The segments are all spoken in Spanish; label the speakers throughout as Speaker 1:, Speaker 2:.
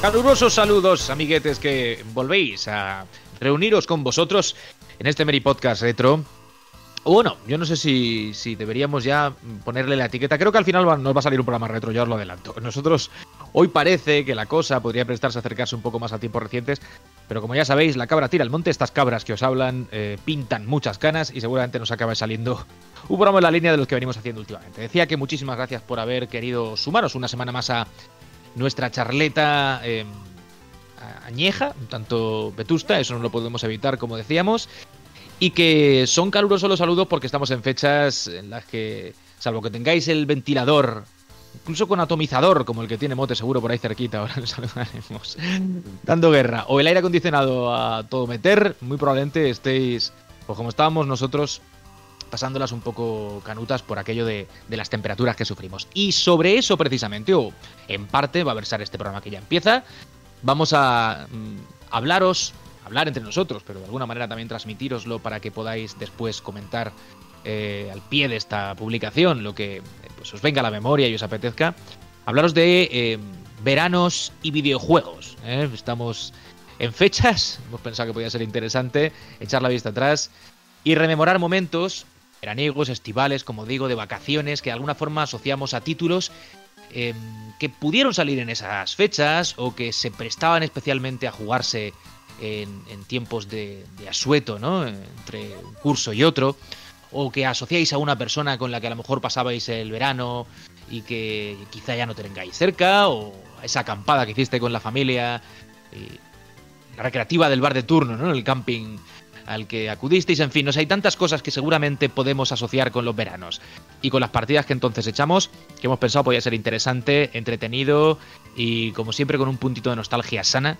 Speaker 1: Calurosos saludos, amiguetes, que volvéis a reuniros con vosotros en este Meri Podcast Retro. Bueno, yo no sé si, si, deberíamos ya ponerle la etiqueta. Creo que al final nos va a salir un programa retro, ya os lo adelanto. Nosotros hoy parece que la cosa podría prestarse a acercarse un poco más a tiempos recientes, pero como ya sabéis, la cabra tira el monte. Estas cabras que os hablan eh, pintan muchas canas y seguramente nos acaba saliendo un programa en la línea de los que venimos haciendo últimamente. Decía que muchísimas gracias por haber querido sumaros una semana más a nuestra charleta eh, añeja, un tanto vetusta, eso no lo podemos evitar, como decíamos, y que son calurosos los saludos porque estamos en fechas en las que, salvo que tengáis el ventilador, incluso con atomizador, como el que tiene Mote seguro por ahí cerquita, ahora nos saludaremos, dando guerra, o el aire acondicionado a todo meter, muy probablemente estéis, pues como estábamos nosotros, pasándolas un poco canutas por aquello de, las temperaturas que sufrimos. Y sobre eso precisamente, o en parte, va a versar este programa que ya empieza, vamos a mm, hablaros, hablar entre nosotros, pero de alguna manera también transmitiroslo para que podáis después comentar eh, al pie de esta publicación lo que pues, os venga a la memoria y os apetezca. Hablaros de eh, veranos y videojuegos. ¿eh? Estamos en fechas, hemos pensado que podía ser interesante echar la vista atrás y rememorar momentos veraniegos, estivales, como digo, de vacaciones, que de alguna forma asociamos a títulos em, que pudieron salir en esas fechas o que se prestaban especialmente a jugarse en, tiempos de, asueto, ¿no? Entre un curso y otro, o que asociáis a una persona con la que a lo mejor pasabais el verano y que quizá ya no tengáis cerca, o esa acampada que hiciste con la familia, la recreativa del bar de turno, ¿no? El camping al que acudisteis, en fin, no hay tantas cosas que seguramente podemos asociar con los veranos y con las partidas que entonces echamos, que hemos pensado podía ser interesante, entretenido y como siempre con un puntito de nostalgia sana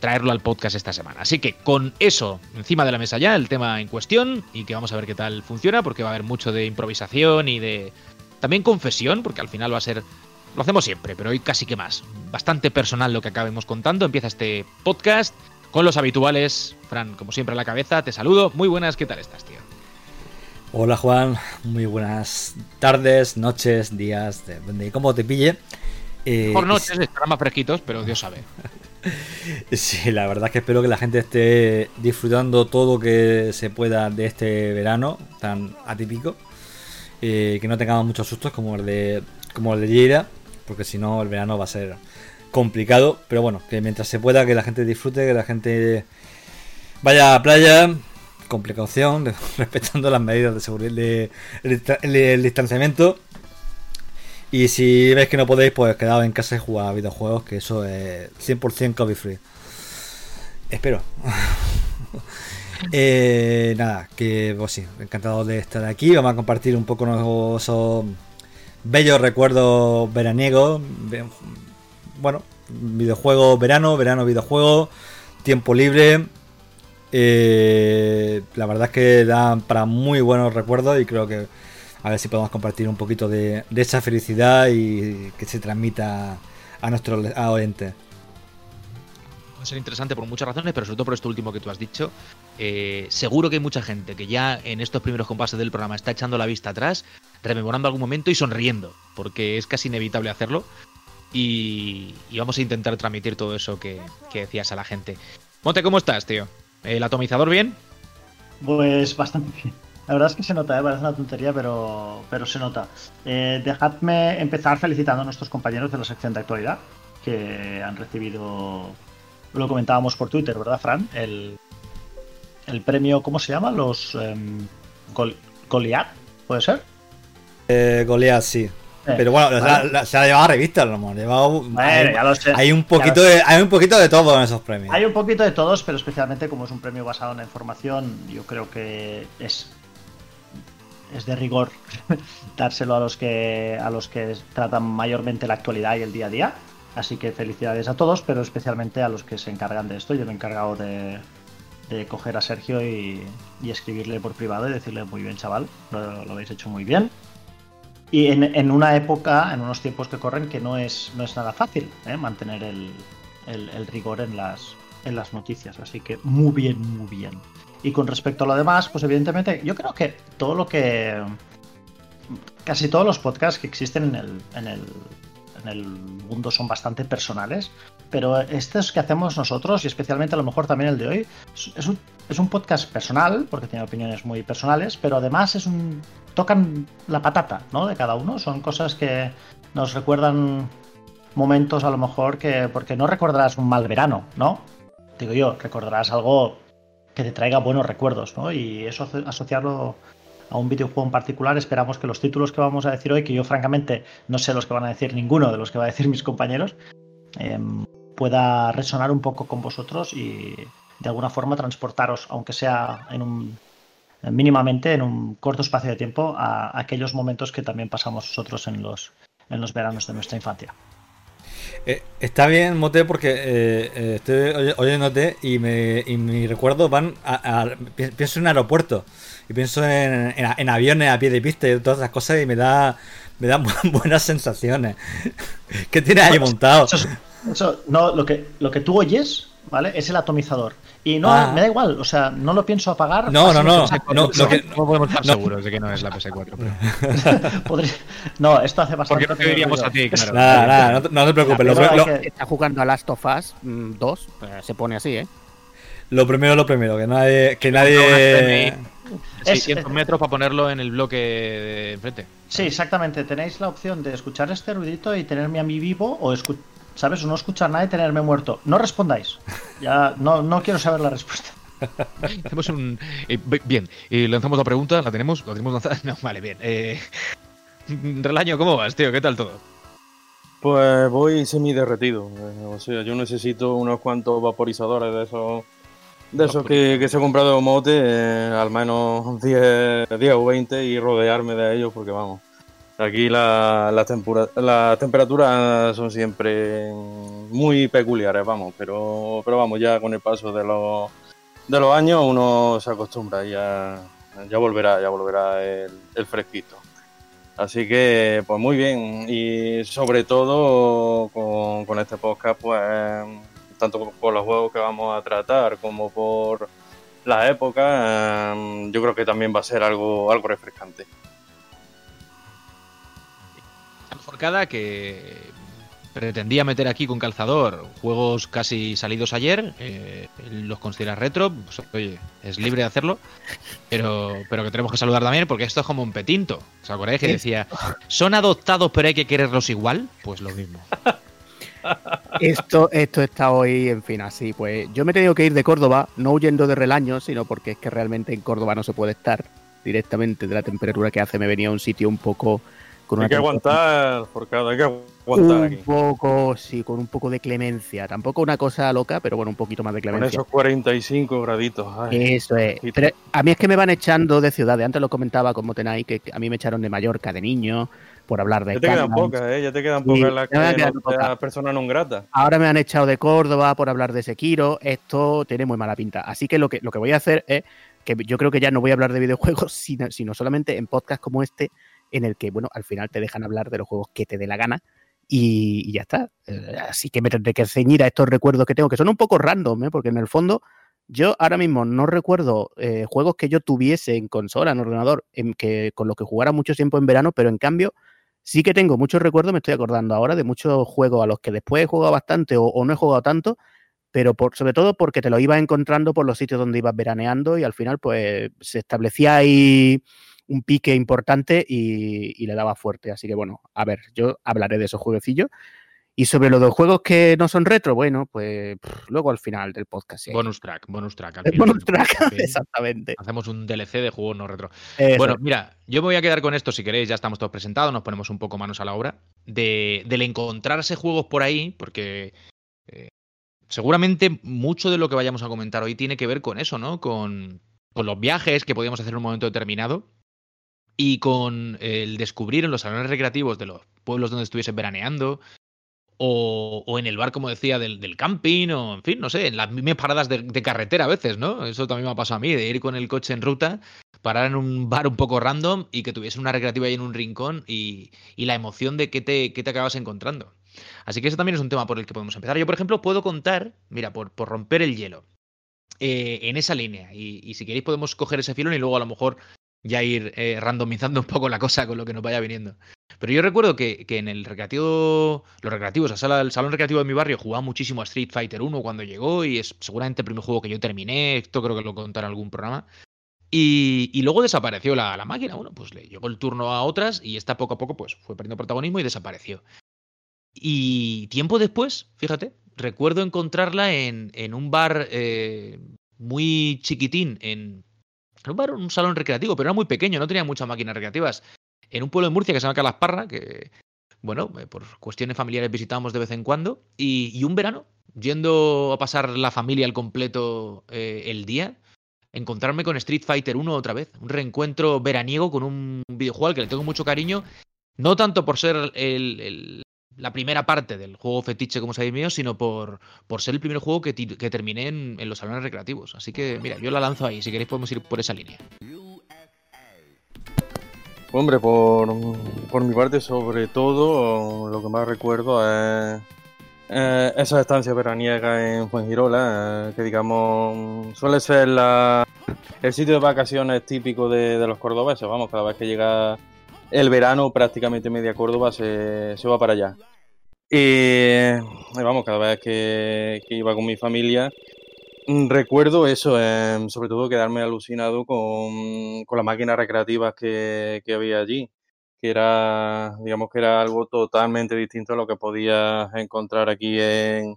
Speaker 1: traerlo al podcast esta semana. Así que con eso encima de la mesa ya, el tema en cuestión y que vamos a ver qué tal funciona, porque va a haber mucho de improvisación y de también confesión, porque al final va a ser lo hacemos siempre, pero hoy casi que más. Bastante personal lo que acabemos contando. Empieza este podcast con los habituales. Fran, como siempre a la cabeza, te saludo. Muy buenas, ¿qué tal estás, tío?
Speaker 2: Hola Juan, muy buenas tardes, noches, días, de cómo te pille.
Speaker 1: Eh, Por noches estarán más fresquitos, pero Dios sabe.
Speaker 2: sí, la verdad es que espero que la gente esté disfrutando todo lo que se pueda de este verano tan atípico. Eh, que no tengamos muchos sustos como el de como el de Lleida, porque si no el verano va a ser complicado, pero bueno, que mientras se pueda, que la gente disfrute, que la gente vaya a playa con precaución, respetando las medidas de seguridad, de, el, distanciamiento. Y si veis que no podéis, pues quedaos en casa y jugar a videojuegos, que eso es 100% COVID free. Espero. eh, nada, que pues sí, encantado de estar aquí. Vamos a compartir un poco esos bellos recuerdos veraniegos bueno, videojuego verano, verano videojuego, tiempo libre. Eh, la verdad es que da para muy buenos recuerdos y creo que a ver si podemos compartir un poquito de, esa felicidad y que se transmita a nuestro oyentes.
Speaker 1: Va a ser interesante por muchas razones, pero sobre todo por esto último que tú has dicho. Eh, seguro que hay mucha gente que ya en estos primeros compases del programa está echando la vista atrás, rememorando algún momento y sonriendo, porque es casi inevitable hacerlo. Y, vamos a intentar transmitir todo eso que, decías a la gente. Monte, ¿cómo estás, tío? ¿El atomizador bien?
Speaker 3: Pues bastante bien. La verdad es que se nota, ¿eh? parece una tontería, pero, pero se nota. Eh, dejadme empezar felicitando a nuestros compañeros de la sección de actualidad, que han recibido, lo comentábamos por Twitter, ¿verdad, Fran? El, el premio, ¿cómo se llama? Los um, Goliath, ¿puede ser?
Speaker 2: Eh, Goliath, sí. Pero bueno, se ha llevado a revista, lo hemos llevado. hay, un poquito de, hay un poquito de todo en esos premios.
Speaker 3: Hay un poquito de todos, pero especialmente como es un premio basado en la información, yo creo que es es de rigor dárselo a los que a los que tratan mayormente la actualidad y el día a día. Así que felicidades a todos, pero especialmente a los que se encargan de esto. Yo me he encargado de, de coger a Sergio y, escribirle por privado y decirle muy bien, chaval, lo habéis hecho muy bien. Y en, una época, en unos tiempos que corren, que no es, no es nada fácil ¿eh? mantener el, rigor en las, en las noticias. Así que muy bien, muy bien. Y con respecto a lo demás, pues evidentemente, yo creo que todo lo que. Casi todos los podcasts que existen en el, en el, en el mundo son bastante personales, pero estos que hacemos nosotros, y especialmente a lo mejor también el de hoy, es un, es un podcast personal, porque tiene opiniones muy personales, pero además es un tocan la patata, ¿no? De cada uno, son cosas que nos recuerdan momentos a lo mejor que, porque no recordarás un mal verano, ¿no? Digo yo, recordarás algo que te traiga buenos recuerdos, ¿no? Y eso asociarlo a un videojuego en particular, esperamos que los títulos que vamos a decir hoy, que yo francamente no sé los que van a decir ninguno de los que va a decir mis compañeros, em, pueda resonar un poco con vosotros y de alguna forma transportaros, aunque sea en un mínimamente en un corto espacio de tiempo, a, aquellos momentos que también pasamos nosotros en los, en los veranos de nuestra infancia.
Speaker 2: Eh, está bien, Mote, porque eh, eh, estoy oyéndote y, me, y mis recuerdos van a, Pienso en un aeropuerto y pienso en, en, aviones a pie de pista y todas esas cosas y me da me dan buenas sensaciones. ¿Qué tienes ahí montado?
Speaker 3: Eso, no, lo que, lo que tú oyes, ¿vale? Es el atomizador. Y no, ah. me da igual, o sea, no lo pienso apagar.
Speaker 2: No, no, no. No,
Speaker 1: podemos estar seguros de que no es la PS4.
Speaker 3: no, esto hace bastante.
Speaker 1: Porque no te diríamos a ti, claro.
Speaker 2: Nada, nada, no, te preocupes. Lo,
Speaker 4: Está jugando a Last of Us 2, mm, eh, se pone así, ¿eh?
Speaker 2: Lo primero, lo primero, que nadie. Que nadie...
Speaker 1: 600 metros para ponerlo en el bloque de enfrente.
Speaker 3: Sí, exactamente. Tenéis la opción de escuchar este ruidito y tenerme a mí vivo o escuchar ¿sabes? O no escuchar nada y tenerme muerto. No respondáis. Ya no, no quiero saber la respuesta.
Speaker 1: Hacemos un. Eh, bien, eh, lanzamos la pregunta, ¿la tenemos? ¿La tenemos lanzada? No, vale, bien. Eh, Relaño, ¿cómo vas, tío? ¿Qué tal todo?
Speaker 5: Pues voy semi derretido. Eh, o sea, yo necesito unos cuantos vaporizadores de esos. De esos que, que se he comprado mote, al menos 10, 10 o 20 y rodearme de ellos porque vamos. Aquí las la temperaturas son siempre muy peculiares, vamos, pero, pero vamos, ya con el paso de los, de los años uno se acostumbra y ya, ya volverá, ya volverá el, fresquito. Así que, pues muy bien. Y sobre todo con, con, este podcast, pues tanto por los juegos que vamos a tratar como por la época, yo creo que también va a ser algo, algo refrescante
Speaker 1: forcada que pretendía meter aquí con calzador juegos casi salidos ayer, eh, los considera retro, pues, oye, es libre de hacerlo, pero, pero que tenemos que saludar también porque esto es como un petinto. ¿Os acordáis que decía, son adoptados pero hay que quererlos igual? Pues lo mismo.
Speaker 4: Esto, esto está hoy, en fin, así. Pues yo me he tenido que ir de Córdoba, no huyendo de relaño, sino porque es que realmente en Córdoba no se puede estar directamente de la temperatura que hace. Me venía a un sitio un poco
Speaker 5: hay que aguantar, Forcado, hay que aguantar
Speaker 4: un poco, sí, con un poco de clemencia. Tampoco una cosa loca, pero bueno, un poquito más de clemencia.
Speaker 5: Con esos 45 graditos.
Speaker 4: Eso es. Pero a mí es que me van echando de ciudades. Antes lo comentaba con Motenay, que a mí me echaron de Mallorca de niño por hablar de.
Speaker 5: Ya te quedan pocas, ¿eh? Ya te quedan pocas las que no persona non grata.
Speaker 4: Ahora me han echado de Córdoba por hablar de Sekiro. Esto tiene muy mala pinta. Así que lo que, lo que voy a hacer es que yo creo que ya no voy a hablar de videojuegos, sino, sino solamente en podcast como este en el que, bueno, al final te dejan hablar de los juegos que te dé la gana y, ya está. Eh, así que me tendré que ceñir a estos recuerdos que tengo, que son un poco random, ¿eh? porque en el fondo yo ahora mismo no recuerdo eh, juegos que yo tuviese en consola, en ordenador, en que, con los que jugara mucho tiempo en verano, pero en cambio sí que tengo muchos recuerdos, me estoy acordando ahora de muchos juegos a los que después he jugado bastante o, no he jugado tanto, pero por, sobre todo porque te lo ibas encontrando por los sitios donde ibas veraneando y al final pues se establecía ahí un pique importante y, le daba fuerte. Así que bueno, a ver, yo hablaré de esos jueguecillos. Y sobre los dos juegos que no son retro, bueno, pues luego al final del podcast.
Speaker 1: Bonus track, bonus track.
Speaker 4: bonus track, exactamente.
Speaker 1: Hacemos un DLC de juegos no retro. Bueno, mira, yo me voy a quedar con esto si queréis, ya estamos todos presentados, nos ponemos un poco manos a la obra. De, del encontrarse juegos por ahí, porque eh, seguramente mucho de lo que vayamos a comentar hoy tiene que ver con eso, ¿no? Con, con los viajes que podíamos hacer en un momento determinado y con el descubrir en los salones recreativos de los pueblos donde estuviese veraneando, o, o, en el bar, como decía, del, del, camping, o en fin, no sé, en las mismas paradas de, carretera a veces, ¿no? Eso también me ha pasado a mí, de ir con el coche en ruta, parar en un bar un poco random y que tuviese una recreativa ahí en un rincón y, y la emoción de qué te, qué te acabas encontrando. Así que eso también es un tema por el que podemos empezar. Yo, por ejemplo, puedo contar, mira, por, por romper el hielo, eh, en esa línea. Y, y, si queréis podemos coger ese filón y luego a lo mejor ya ir eh, randomizando un poco la cosa con lo que nos vaya viniendo. Pero yo recuerdo que, en el recreativo, los recreativos, sala, el salón recreativo de mi barrio jugaba muchísimo a Street Fighter 1 cuando llegó y es seguramente el primer juego que yo terminé, esto creo que lo contaré en algún programa. Y, luego desapareció la, la, máquina. Bueno, pues le llegó el turno a otras y esta poco a poco pues fue perdiendo protagonismo y desapareció. Y tiempo después, fíjate, recuerdo encontrarla en, en un bar eh, muy chiquitín, en, un un salón recreativo, pero era muy pequeño, no tenía muchas máquinas recreativas. En un pueblo de Murcia que se llama Calasparra, que, bueno, eh, por cuestiones familiares visitábamos de vez en cuando. Y, un verano, yendo a pasar la familia al completo eh, el día, encontrarme con Street Fighter 1 otra vez. Un reencuentro veraniego con un videojuego al que le tengo mucho cariño. No tanto por ser el, la primera parte del juego fetiche como sabéis mío, sino por, por ser el primer juego que, que terminé en, en, los salones recreativos. Así que, mira, yo la lanzo ahí. Si queréis podemos ir por esa línea.
Speaker 5: Hombre, por, por mi parte, sobre todo, lo que más recuerdo es eh, esa estancia veraniega en Fuengirola, eh, que digamos suele ser la, el sitio de vacaciones típico de, de los cordobeses. Vamos, cada vez que llega el verano prácticamente media Córdoba se, se va para allá. Y, vamos, cada vez que, iba con mi familia, mm, recuerdo eso, em, sobre todo quedarme alucinado con, con las máquinas recreativas que, que, había allí, que era, digamos que era algo totalmente distinto a lo que podías encontrar aquí en,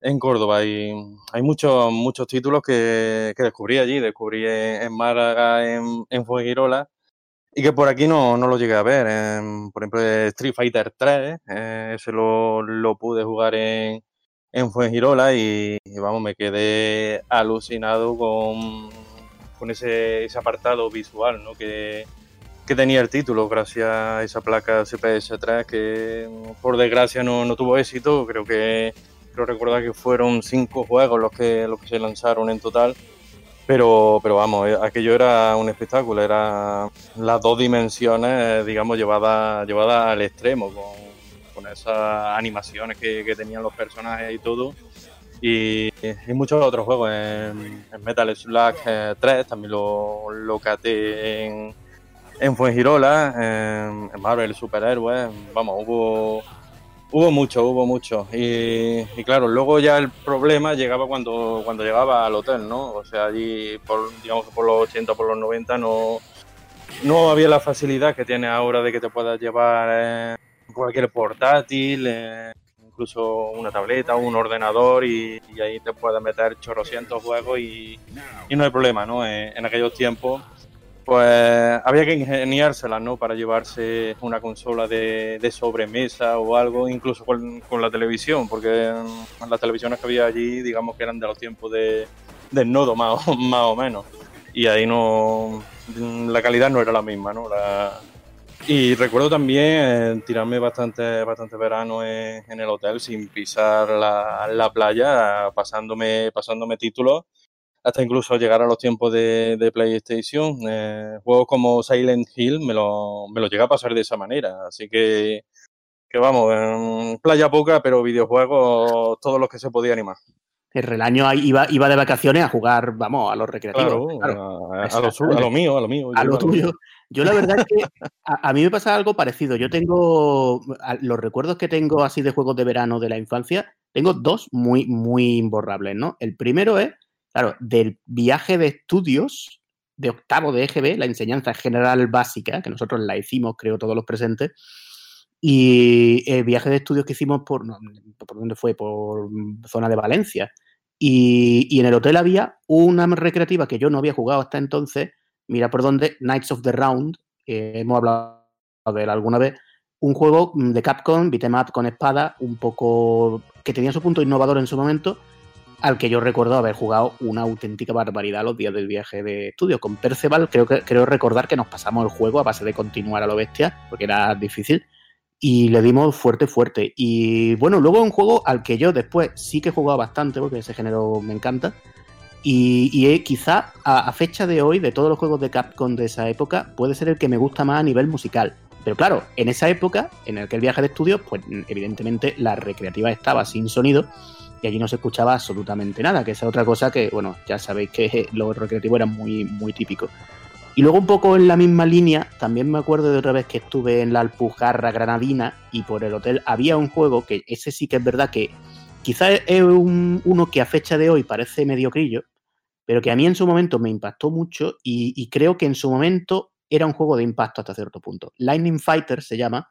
Speaker 5: en Córdoba. Y hay muchos, muchos títulos que, que descubrí allí, descubrí en, Málaga, en, en y que por aquí no, no lo llegué a ver. por ejemplo, Street Fighter 3, eh, ese lo, lo, pude jugar en, en Fuengirola y, vamos, me quedé alucinado con, con ese, ese apartado visual ¿no? que, que tenía el título gracias a esa placa CPS3 que por desgracia no, no tuvo éxito. Creo que creo recordar que fueron cinco juegos los que, los que se lanzaron en total pero, pero vamos, eh, aquello era un espectáculo, era las dos dimensiones, digamos, llevadas llevada al extremo, con, esas animaciones que, tenían los personajes y todo. Y, muchos otros juegos, en, Metal Slug 3 eh, también lo, lo caté en, en Fuengirola, en, en Marvel Superhéroes, vamos, hubo Hubo mucho, hubo mucho. Y, claro, luego ya el problema llegaba cuando, cuando llegaba al hotel, ¿no? O sea, allí, por, digamos que por los 80, por los 90, no, no había la facilidad que tiene ahora de que te puedas llevar eh, cualquier portátil, eh, incluso una tableta, un ordenador y, ahí te puedes meter chorrocientos juegos y, y no hay problema, ¿no? Eh, en aquellos tiempos pues había que ingeniársela, ¿no? Para llevarse una consola de, sobremesa o algo, incluso con, la televisión, porque las televisiones que había allí, digamos que eran de los tiempos de, del nodo, más o, menos. Y ahí no. La calidad no era la misma, ¿no? y recuerdo también eh, tirarme bastante, bastante verano en, el hotel sin pisar la, la playa, pasándome, pasándome títulos hasta incluso llegar a los tiempos de, PlayStation. Eh, juegos como Silent Hill me lo, me lo llega a pasar de esa manera. Así que, que vamos, playa poca, pero videojuegos todos los que se podía animar.
Speaker 4: El relaño iba, iba de vacaciones a jugar, vamos, a los recreativos.
Speaker 5: Claro, A, lo, mío, a lo mío.
Speaker 4: A lo tuyo. Yo la verdad es que a, a, mí me pasa algo parecido. Yo tengo los recuerdos que tengo así de juegos de verano de la infancia, tengo dos muy, muy imborrables, ¿no? El primero es Claro, del viaje de estudios de octavo de EGB, la enseñanza general básica, que nosotros la hicimos, creo, todos los presentes, y el viaje de estudios que hicimos por, ¿por dónde fue? Por zona de Valencia. Y, en el hotel había una recreativa que yo no había jugado hasta entonces, mira por dónde, Knights of the Round, hemos hablado de él alguna vez, un juego de Capcom, beat'em up con espada, un poco que tenía su punto innovador en su momento, al que yo recuerdo haber jugado una auténtica barbaridad los días del viaje de estudio. Con Perceval creo, que, creo recordar que nos pasamos el juego a base de continuar a lo bestia, porque era difícil, y le dimos fuerte, fuerte. Y bueno, luego un juego al que yo después sí que he jugado bastante, porque ese género me encanta, y, quizá a, fecha de hoy, de todos los juegos de Capcom de esa época, puede ser el que me gusta más a nivel musical. Pero claro, en esa época, en el que el viaje de estudio, pues evidentemente la recreativa estaba sin sonido y allí no se escuchaba absolutamente nada, que esa es otra cosa que, bueno, ya sabéis que los recreativos eran muy, muy típicos. Y luego un poco en la misma línea, también me acuerdo de otra vez que estuve en la Alpujarra Granadina y por el hotel había un juego que ese sí que es verdad que quizás es un, uno que a fecha de hoy parece mediocrillo, pero que a mí en su momento me impactó mucho y, creo que en su momento era un juego de impacto hasta cierto punto. Lightning Fighter se llama,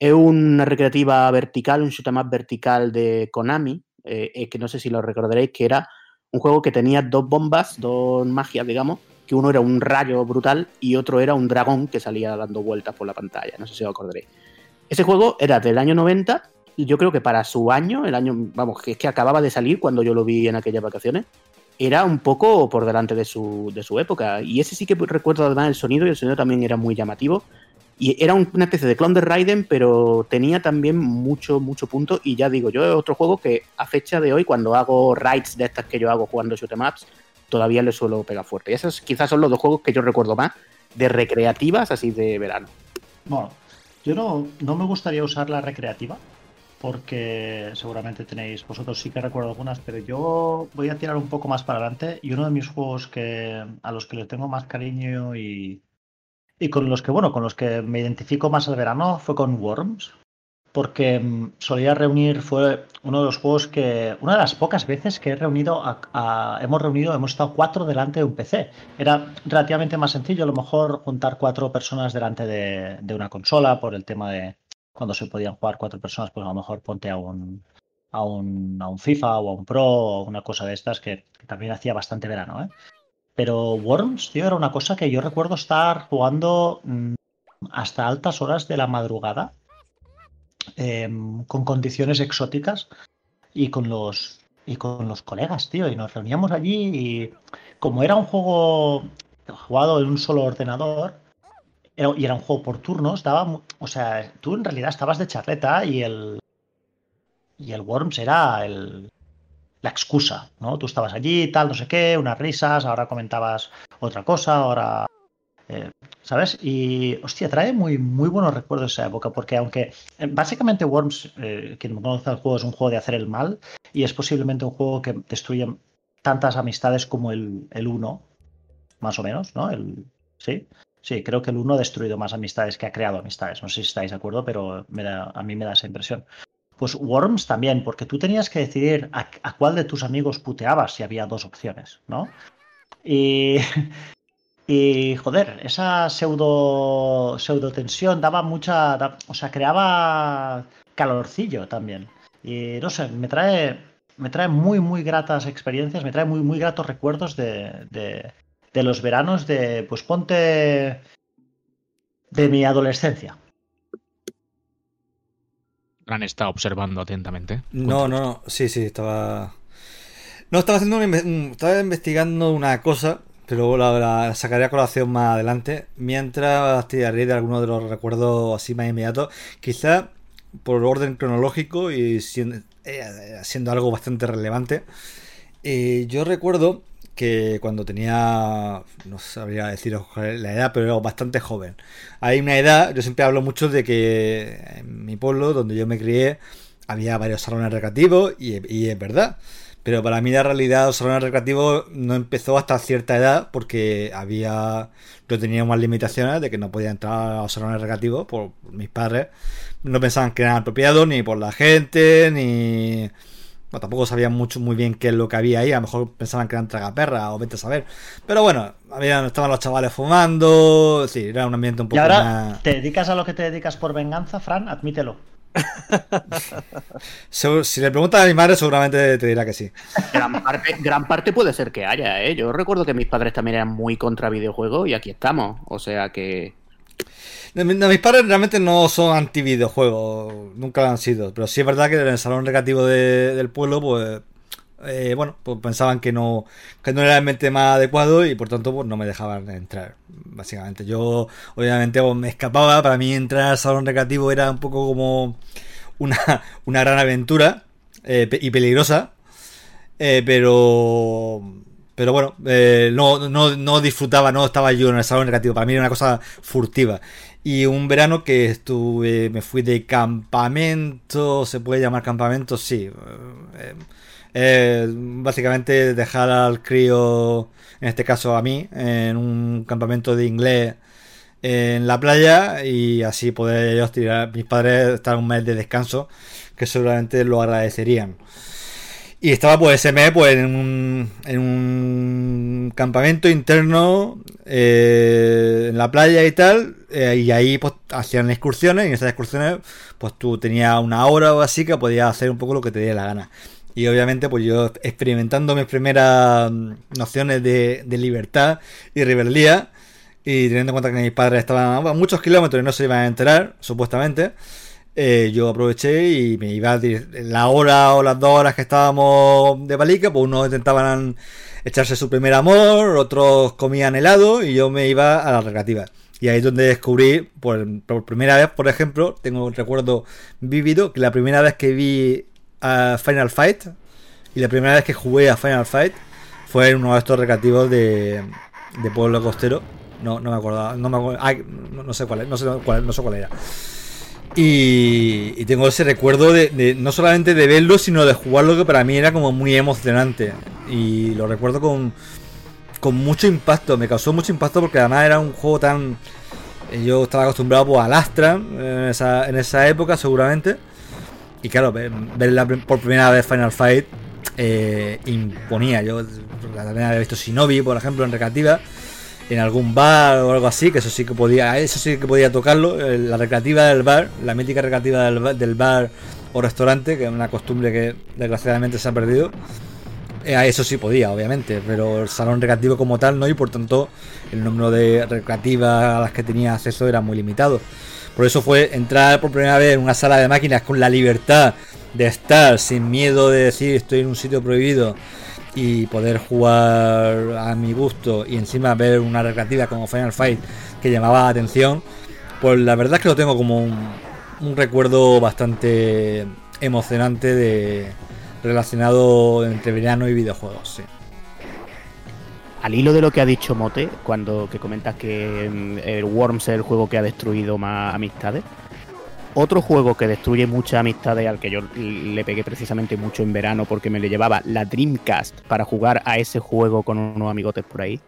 Speaker 4: es una recreativa vertical, un shoot vertical de Konami, eh, que no sé si lo recordaréis, que era un juego que tenía dos bombas, dos magias, digamos, que uno era un rayo brutal y otro era un dragón que salía dando vueltas por la pantalla. No sé si os acordaréis. Ese juego era del año 90 y yo creo que para su año, el año, vamos, que es que acababa de salir cuando yo lo vi en aquellas vacaciones, era un poco por delante de su, de su época. Y ese sí que recuerdo además el sonido y el sonido también era muy llamativo. Y era una especie de clon de Raiden, pero tenía también mucho, mucho punto. Y ya digo, yo es otro juego que a fecha de hoy, cuando hago raids de estas que yo hago jugando shoot maps, todavía le suelo pegar fuerte. Y esos quizás son los dos juegos que yo recuerdo más de recreativas así de verano.
Speaker 3: Bueno, yo no, no me gustaría usar la recreativa, porque seguramente tenéis, vosotros sí que recuerdo algunas, pero yo voy a tirar un poco más para adelante y uno de mis juegos que a los que le tengo más cariño y, y con los que, bueno, con los que me identifico más al verano fue con Worms, porque mm, solía reunir, fue uno de los juegos que, una de las pocas veces que he reunido, hemos reunido, hemos estado cuatro delante de un PC. Era relativamente más sencillo, a lo mejor juntar cuatro personas delante de, una consola por el tema de cuando se podían jugar cuatro personas, pues a lo mejor ponte a un, a un, a un FIFA o a un Pro o una cosa de estas que, que también hacía bastante verano, ¿eh? Pero Worms, tío, era una cosa que yo recuerdo estar jugando mm, hasta altas horas de la madrugada, em, con condiciones exóticas y con los y con los colegas, tío, y nos reuníamos allí y como era un juego jugado en un solo ordenador y era un juego por turnos, daba, o sea, tú en realidad estabas de charleta y el y el Worms era el la excusa, ¿no? Tú estabas allí, tal, no sé qué, unas risas, ahora comentabas otra cosa, ahora... Eh, ¿Sabes? Y, hostia, trae muy, muy buenos recuerdos esa época, porque aunque eh, básicamente Worms, eh, quien no conoce el juego, es un juego de hacer el mal y es posiblemente un juego que destruye tantas amistades como el, el 1, más o menos, ¿no? El, sí, sí, creo que el 1 ha destruido más amistades que ha creado amistades. No sé si estáis de acuerdo, pero me da, a mí me da esa impresión. Pues Worms también, porque tú tenías que decidir a, cuál de tus amigos puteabas si había dos opciones, ¿no? Y, y joder, esa pseudo, pseudo tensión daba mucha, o sea, creaba calorcillo también. Y no sé, me trae, me trae muy, muy gratas experiencias, me trae muy, muy gratos recuerdos de, de, de los veranos de, pues ponte, de mi adolescencia.
Speaker 1: Han estado observando atentamente.
Speaker 2: No, no, no, sí, sí, estaba... No, estaba haciendo estaba investigando una cosa, pero la, la sacaré a colación más adelante, mientras tiraré de algunos de los recuerdos así más inmediatos, quizá por orden cronológico y siendo, eh, siendo algo bastante relevante. Eh, yo recuerdo que cuando tenía, no sabría deciros la edad, pero era bastante joven. Hay una edad, yo siempre hablo mucho de que en mi pueblo, donde yo me crié, había varios salones recreativos y, es verdad. Pero para mí la realidad los salones recreativos no empezó hasta cierta edad porque había yo tenía más limitaciones de que no podía entrar a los salones recreativos por mis padres. No pensaban que eran apropiados ni por la gente ni bueno, tampoco sabían mucho muy bien qué es lo que había ahí. A lo mejor pensaban que eran tragaperra o vete a saber. Pero bueno, habían, estaban los chavales fumando. Sí, era un ambiente un poco
Speaker 3: ¿Y ahora ¿Te dedicas a lo que te dedicas por venganza, Fran? Admítelo.
Speaker 2: si le preguntas a mi madre, seguramente te dirá que sí.
Speaker 4: Gran parte, gran parte puede ser que haya, ¿eh? Yo recuerdo que mis padres también eran muy contra videojuegos y aquí estamos. O sea que
Speaker 2: mis padres realmente no son anti videojuegos, nunca han sido, pero sí es verdad que en el salón recreativo del pueblo, pues, eh, bueno, pues pensaban que no, que no era el más adecuado y por tanto pues no me dejaban entrar, básicamente. Yo, obviamente, pues, me escapaba, para mí entrar al salón recreativo era un poco como una, una gran aventura eh, y peligrosa, eh, pero pero bueno, eh, no, no, no, disfrutaba, no estaba yo en el salón negativo. Para mí era una cosa furtiva. Y un verano que estuve, me fui de campamento, ¿se puede llamar campamento? Sí. Eh, Eh, básicamente dejar al crío, en este caso a mí, en un campamento de inglés en la playa y así poder ellos tirar, mis padres estar un mes de descanso, que seguramente lo agradecerían. Y estaba pues mes pues en un, en un campamento interno eh, en la playa y tal. eh, y ahí pues hacían excursiones y en esas excursiones pues tú tenías una hora o así que podías hacer un poco lo que te diera la gana. Y obviamente pues yo experimentando mis primeras nociones de, de libertad y rebeldía y teniendo en cuenta que mis padres estaban a muchos kilómetros y no se iban a enterar, supuestamente, eh, yo aproveché y me iba a la hora o las dos horas que estábamos de palica, pues unos intentaban echarse su primer amor, otros comían helado y yo me iba a la recreativa. Y ahí es donde descubrí, por, primera vez, por ejemplo, tengo un recuerdo vívido, que la primera vez que vi a Final Fight y la primera vez que jugué a Final Fight fue en uno de estos recreativos de, de Pueblo Costero. No, no me acordaba, no me acuerdo, no, no sé cuál, no sé cuál, no sé cuál era. Y, y tengo ese recuerdo de, no solamente de verlo, sino de jugarlo que para mí era como muy emocionante. Y lo recuerdo con, con mucho impacto, me causó mucho impacto porque además era un juego tan... eh, Yo estaba acostumbrado pues, al Astra en esa, en esa época seguramente. Y claro, ver, ver la prim- por primera vez Final Fight eh, imponía. Yo también había visto Shinobi, por ejemplo, en recreativa en algún bar o algo así, que eso sí que podía, eso sí que podía tocarlo, eh, la recreativa del bar, la mítica recreativa del bar, del bar o restaurante, que es una costumbre que desgraciadamente se ha perdido. Eh, a eso sí podía, obviamente, pero el salón recreativo como tal no, y por tanto el número de recreativas a las que tenía acceso era muy limitado. Por eso fue entrar por primera vez en una sala de máquinas con la libertad de estar sin miedo de decir estoy en un sitio prohibido y poder jugar a mi gusto y encima ver una recreativa como Final Fight que llamaba la atención, pues la verdad es que lo tengo como un, recuerdo bastante emocionante de relacionado entre verano y videojuegos.
Speaker 4: Al hilo de lo que ha dicho Mote, cuando que comentas que mm, el Worms es el juego que ha destruido más amistades, otro juego que destruye muchas amistades, al que yo le pegué precisamente mucho en verano porque me le llevaba la Dreamcast para jugar a ese juego con unos amigotes por ahí,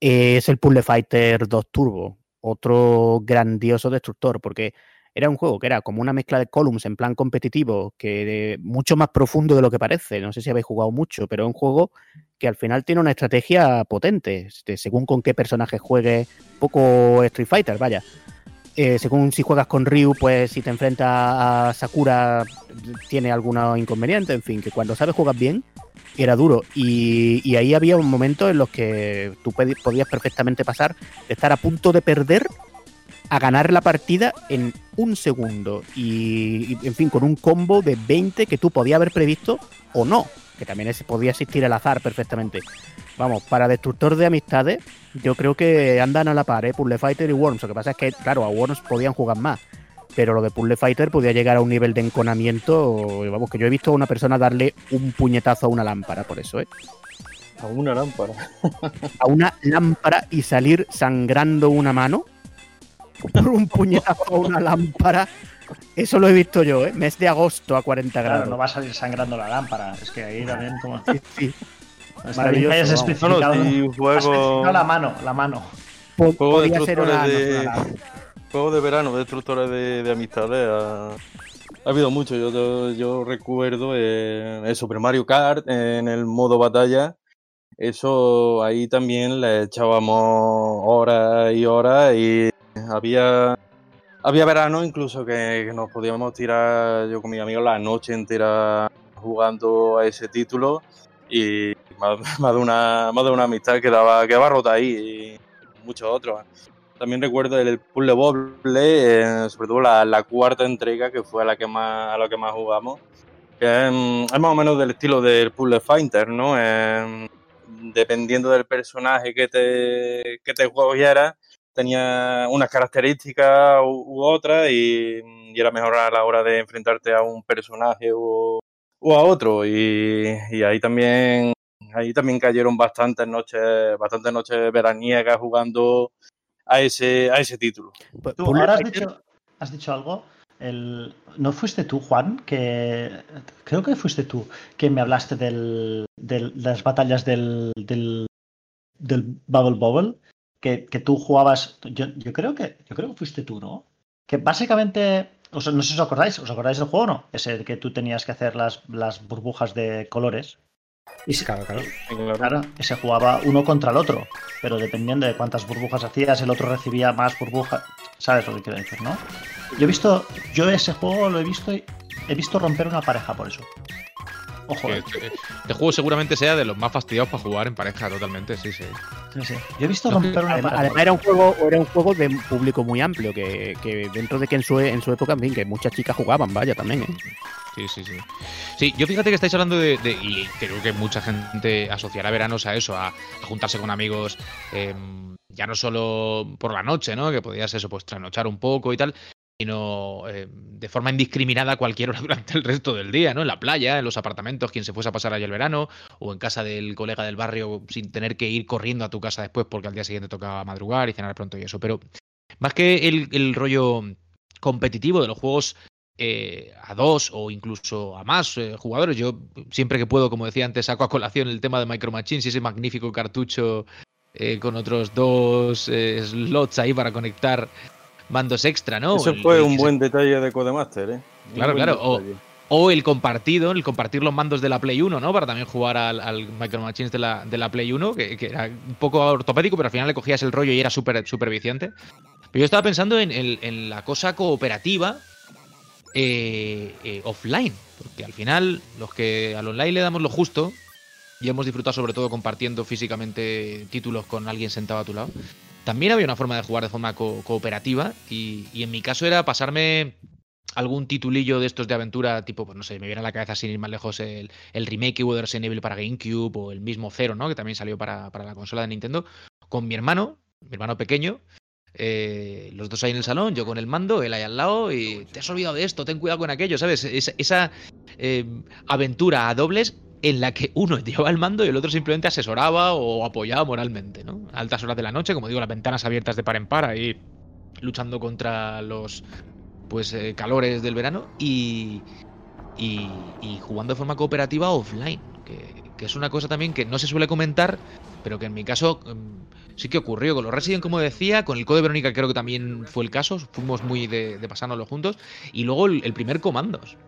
Speaker 4: es el Puzzle Fighter 2 Turbo. Otro grandioso destructor, porque era un juego que era como una mezcla de columns en plan competitivo, que mucho más profundo de lo que parece. No sé si habéis jugado mucho, pero es un juego que al final tiene una estrategia potente, según con qué personaje juegue, poco Street Fighter, vaya. Eh, según si juegas con Ryu, pues si te enfrentas a Sakura tiene algunos inconvenientes, en fin, que cuando sabes jugar bien era duro y, y ahí había un momento en los que tú podías perfectamente pasar de estar a punto de perder a ganar la partida en un segundo y, en fin, con un combo de 20 que tú podías haber previsto o no, que también es- podía existir el azar perfectamente. Vamos, para destructor de amistades, yo creo que andan a la par, ¿eh? Puzzle Fighter y Worms. Lo que pasa es que, claro, a Worms podían jugar más. Pero lo de Puzzle Fighter podía llegar a un nivel de enconamiento. Vamos, que yo he visto a una persona darle un puñetazo a una lámpara, por eso, ¿eh?
Speaker 5: A una lámpara.
Speaker 4: A una lámpara y salir sangrando una mano por un puñetazo a una lámpara. Eso lo he visto yo, ¿eh? Mes de agosto a 40
Speaker 3: Claro,
Speaker 4: grados.
Speaker 3: no va a salir sangrando la lámpara. Es que ahí también como...
Speaker 4: Sí, sí. Maravilloso,
Speaker 3: hayas especificado, has
Speaker 5: juego-
Speaker 3: especificado la mano, la mano.
Speaker 5: Juego de
Speaker 4: podía ser una,
Speaker 5: destructores
Speaker 4: no sé,
Speaker 5: de- de verano, destructores de, de amistades. Ha, ha habido mucho. Yo, yo, yo recuerdo eh, el Super Mario Kart en el modo batalla. Eso ahí también le echábamos horas y horas y había, había verano incluso que, que nos podíamos tirar, yo con mis amigos, la noche entera jugando a ese título y más, de, una, más de una amistad quedaba, quedaba rota ahí y muchos otros. También recuerdo el Puzzle Bobble, eh, sobre todo la, la cuarta entrega, que fue a la que más, a la que más jugamos. Que es, mm, más o menos del estilo del Puzzle Fighter, ¿no? Eh, dependiendo del personaje que te, que te jugaras, tenía unas características u, u otras y, y era mejor a la hora de enfrentarte a un personaje o, o a otro. Y, y ahí también ahí también cayeron bastantes noches, bastantes noches veraniegas jugando a ese, a ese título.
Speaker 4: Pu-
Speaker 3: Tú ahora has dicho, has dicho algo el, ¿no fuiste tú, Juan? Que creo que fuiste tú que me hablaste del, del- de las batallas del, del, del Bubble Bobble. Que, que tú jugabas. Yo, yo creo que yo creo que fuiste tú, ¿no? Que básicamente. O sea, no sé si os acordáis. ¿Os acordáis del juego o no? Ese que tú tenías que hacer las, las burbujas de colores. Y se-
Speaker 2: Claro, claro.
Speaker 5: Claro.
Speaker 3: Se jugaba uno contra el otro, pero dependiendo de cuántas burbujas hacías, el otro recibía más burbujas. ¿Sabes lo que quiero decir, no? Yo he visto, yo ese juego lo he visto y he visto romper una pareja por eso. Ojo,
Speaker 1: Que
Speaker 3: eh.
Speaker 1: este, este juego seguramente sea de los más fastidiados para jugar en pareja, totalmente, sí, sí.
Speaker 3: Sí, sí. Yo he visto romper una
Speaker 4: Además, era un juego, era un juego de un público muy amplio, que, que dentro de que en su, en su época, en fin, que muchas chicas jugaban, vaya, también, ¿eh?
Speaker 1: Sí, sí, sí. Sí, yo fíjate que estáis hablando de, de- y creo que mucha gente asociará veranos a eso, a, a juntarse con amigos, eh, ya no solo por la noche, ¿no? Que podías eso, pues trasnochar un poco y tal, sino eh, de forma indiscriminada a cualquier hora durante el resto del día, ¿no? En la playa, en los apartamentos, quien se fuese a pasar allí el verano, o en casa del colega del barrio sin tener que ir corriendo a tu casa después porque al día siguiente tocaba madrugar y cenar pronto y eso. Pero más que el, el rollo competitivo de los juegos eh, a dos o incluso a más eh, jugadores. Yo siempre que puedo, como decía antes, saco a colación el tema de Micro Machines y ese magnífico cartucho eh, con otros dos eh, slots ahí para conectar mandos extra, ¿no?
Speaker 5: Eso fue
Speaker 1: el
Speaker 5: un buen detalle de Codemaster, ¿eh?
Speaker 1: Claro, claro, o- el compartido, el compartir los mandos de la Play 1, ¿no? Para también jugar al, al Micro Machines de la, de la Play 1, que, que era un poco ortopédico, pero al final le cogías el rollo y era súper viciante. Pero yo estaba pensando en la cosa cooperativa eh, eh, offline, porque al final los que al online le damos lo justo y hemos disfrutado sobre todo compartiendo físicamente títulos con alguien sentado a tu lado, también había una forma de jugar de forma co- cooperativa y, en mi caso era pasarme algún titulillo de estos de aventura, tipo, pues no sé, me viene a la cabeza sin ir más lejos el, remake de Resident Evil para GameCube o el mismo Zero, ¿no? Que también salió para, para la consola de Nintendo, con mi hermano, mi hermano pequeño, eh, los dos ahí en el salón, yo con el mando, él ahí al lado, y te has olvidado de esto, ten cuidado con aquello, ¿sabes? Esa, esa, eh, aventura a dobles en la que uno llevaba el mando y el otro simplemente asesoraba o apoyaba moralmente, ¿no? A altas horas de la noche, como digo, las ventanas abiertas de par en par, ahí luchando contra los pues eh, calores del verano y, y, y jugando de forma cooperativa offline, que, que es una cosa también que no se suele comentar, pero que en mi caso mm, sí que ocurrió con los Resident, como decía, con el Code Verónica creo que también fue el caso, fuimos muy de, de pasárnoslo juntos, y luego el, el primer Comandos.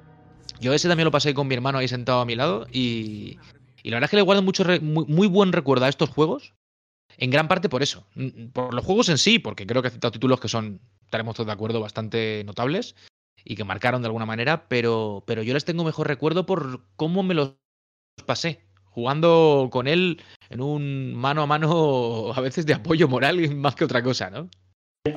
Speaker 1: Yo ese también lo pasé con mi hermano ahí sentado a mi lado y, y la verdad es que le guardo mucho muy, muy buen recuerdo a estos juegos, en gran parte por eso, Mm, por los juegos en sí, porque creo que he citado títulos que son, estaremos todos de acuerdo, bastante notables y que marcaron de alguna manera, pero, pero yo les tengo mejor recuerdo por cómo me los pasé, jugando con él en un mano a mano a veces de apoyo moral más que otra cosa, ¿no?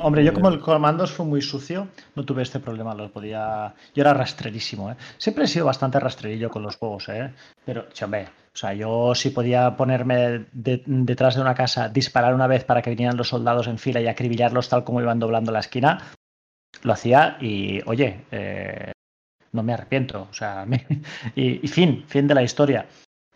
Speaker 3: Hombre, yo como el comandos fue muy sucio, no tuve este problema, lo podía... Yo era rastrerísimo, ¿eh? Siempre he sido bastante rastrerillo con los juegos, ¿eh? Pero, che, hombre, o sea, yo sí podía ponerme de- detrás de una casa, disparar una vez para que vinieran los soldados en fila y acribillarlos tal como iban doblando la esquina, lo hacía y, oye, eh, no me arrepiento, o sea, me- y, y fin, fin de la historia.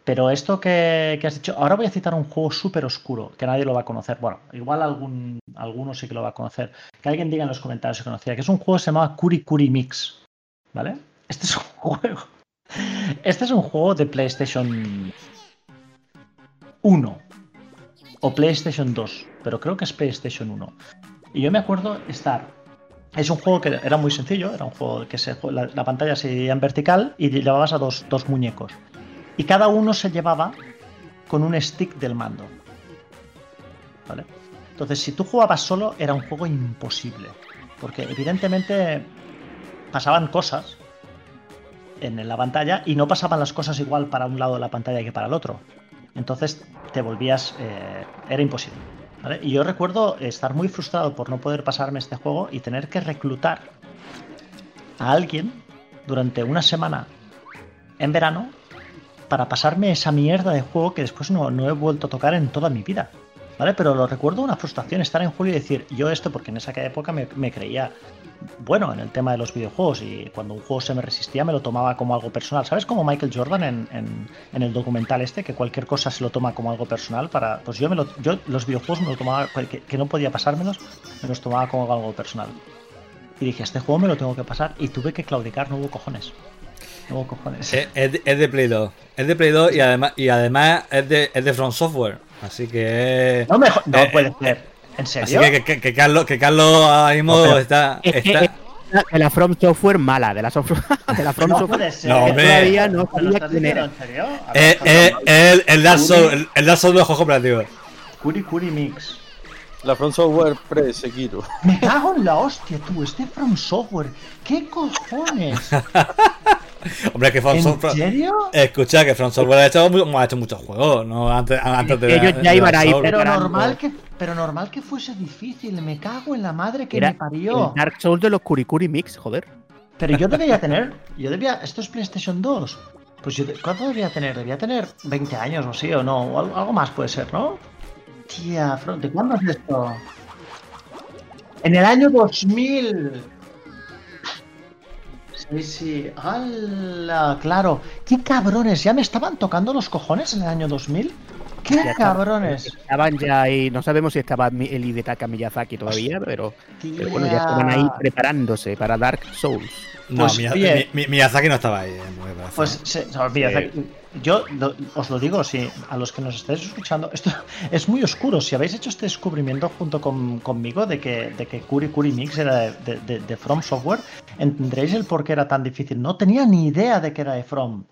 Speaker 3: Pero esto que, has dicho, ahora voy a citar un juego súper oscuro, que nadie lo va a conocer. Bueno, igual algún, alguno sí que lo va a conocer. Que alguien diga en los comentarios si conocía, que es un juego que se llamaba Kuri Kuri Mix. ¿Vale? Este es un juego. Este es un juego de PlayStation 1 o PlayStation 2, pero creo que es PlayStation 1. Y yo me acuerdo estar. Es un juego que era muy sencillo, era un juego que se, la, la pantalla se dividía en vertical y llevabas a dos, dos muñecos. Y cada uno se llevaba con un stick del mando. ¿Vale? Entonces, si tú jugabas solo, era un juego imposible. Porque evidentemente pasaban cosas en la pantalla y no pasaban las cosas igual para un lado de la pantalla que para el otro. Entonces te volvías... eh, era imposible. ¿vale? Y yo recuerdo estar muy frustrado por no poder pasarme este juego y tener que reclutar a alguien durante una semana en verano para pasarme esa mierda de juego que después no, no he vuelto a tocar en toda mi vida. ¿Vale? Pero lo recuerdo una frustración estar en julio y decir, yo esto, porque en esa época me, creía bueno en el tema de los videojuegos y cuando un juego se me resistía me lo tomaba como algo personal. ¿Sabes como Michael Jordan en, en, el documental este, que cualquier cosa se lo toma como algo personal? para Pues yo, me lo, yo los videojuegos me lo tomaba, que no podía pasármelos, me los tomaba como algo personal. y dije, este juego me lo tengo que pasar. Y tuve que claudicar, no hubo cojones. Cojones.
Speaker 2: Es, es de, es de Play 2. Es de Play 2 y además, y además es, de, es de From Software. Así que.
Speaker 3: No, me no
Speaker 2: eh,
Speaker 3: puede ser. ¿En
Speaker 2: Así
Speaker 3: serio?
Speaker 2: que, que, que Carlos, que Carlos ahora mismo
Speaker 4: No, pero
Speaker 2: está. Está-
Speaker 4: es de la From Software mala, de la, software, de la From
Speaker 3: no
Speaker 4: Software.
Speaker 3: puede ser.
Speaker 2: No, hombre.
Speaker 4: todavía no
Speaker 3: ¿Me lo
Speaker 4: sabía quién era.
Speaker 3: en serio?
Speaker 2: El, el Dark Souls, el, el Dark Souls de los juegos operativos.
Speaker 3: Curi Curi Mix.
Speaker 5: La Front Software Pre Sekiro.
Speaker 3: Me cago en la hostia, tú, este From Software. ¿Qué cojones?
Speaker 2: Hombre, que From
Speaker 3: ¿En
Speaker 2: Software.
Speaker 3: serio?
Speaker 2: Escucha, que From Software ha hecho, ha hecho muchos juegos, ¿no? Antes, antes de.
Speaker 4: Ellos ya iban ahí.
Speaker 3: Pero normal que, pero normal que fuese difícil. Me cago en la madre que
Speaker 4: Era
Speaker 3: me parió.
Speaker 4: el Dark Souls de los Kurikuri Mix, joder.
Speaker 3: Pero yo debería tener, yo debía, esto es PlayStation 2. Pues yo, ¿cuánto debía tener? Debía tener 20 años o así, o no, o algo, algo más puede ser, ¿no? Tía, ¿de cuándo es esto? En el año 2000. Sí, sí, ¡Hala! Claro, qué cabrones, ya me estaban tocando los cojones en el año 2000. ¡Qué
Speaker 4: Ya
Speaker 3: cabrones!
Speaker 4: Estaban ya ahí, no sabemos si estaba el Hidetaka Miyazaki todavía, pero, pero bueno, ya estaban ahí preparándose para Dark Souls.
Speaker 2: No,
Speaker 3: Pues,
Speaker 2: Miya-
Speaker 3: oye.
Speaker 2: Mi- Mi- Miyazaki no estaba ahí. eh.
Speaker 3: Pues se, se olvida. Yo lo- os lo digo, si a los que nos estáis escuchando, esto es muy oscuro. Si habéis hecho este descubrimiento junto con- conmigo de que, de que Curi Curi Mix era de, de- de- de From Software, entenderéis el por qué era tan difícil. No tenía ni idea de que era de From.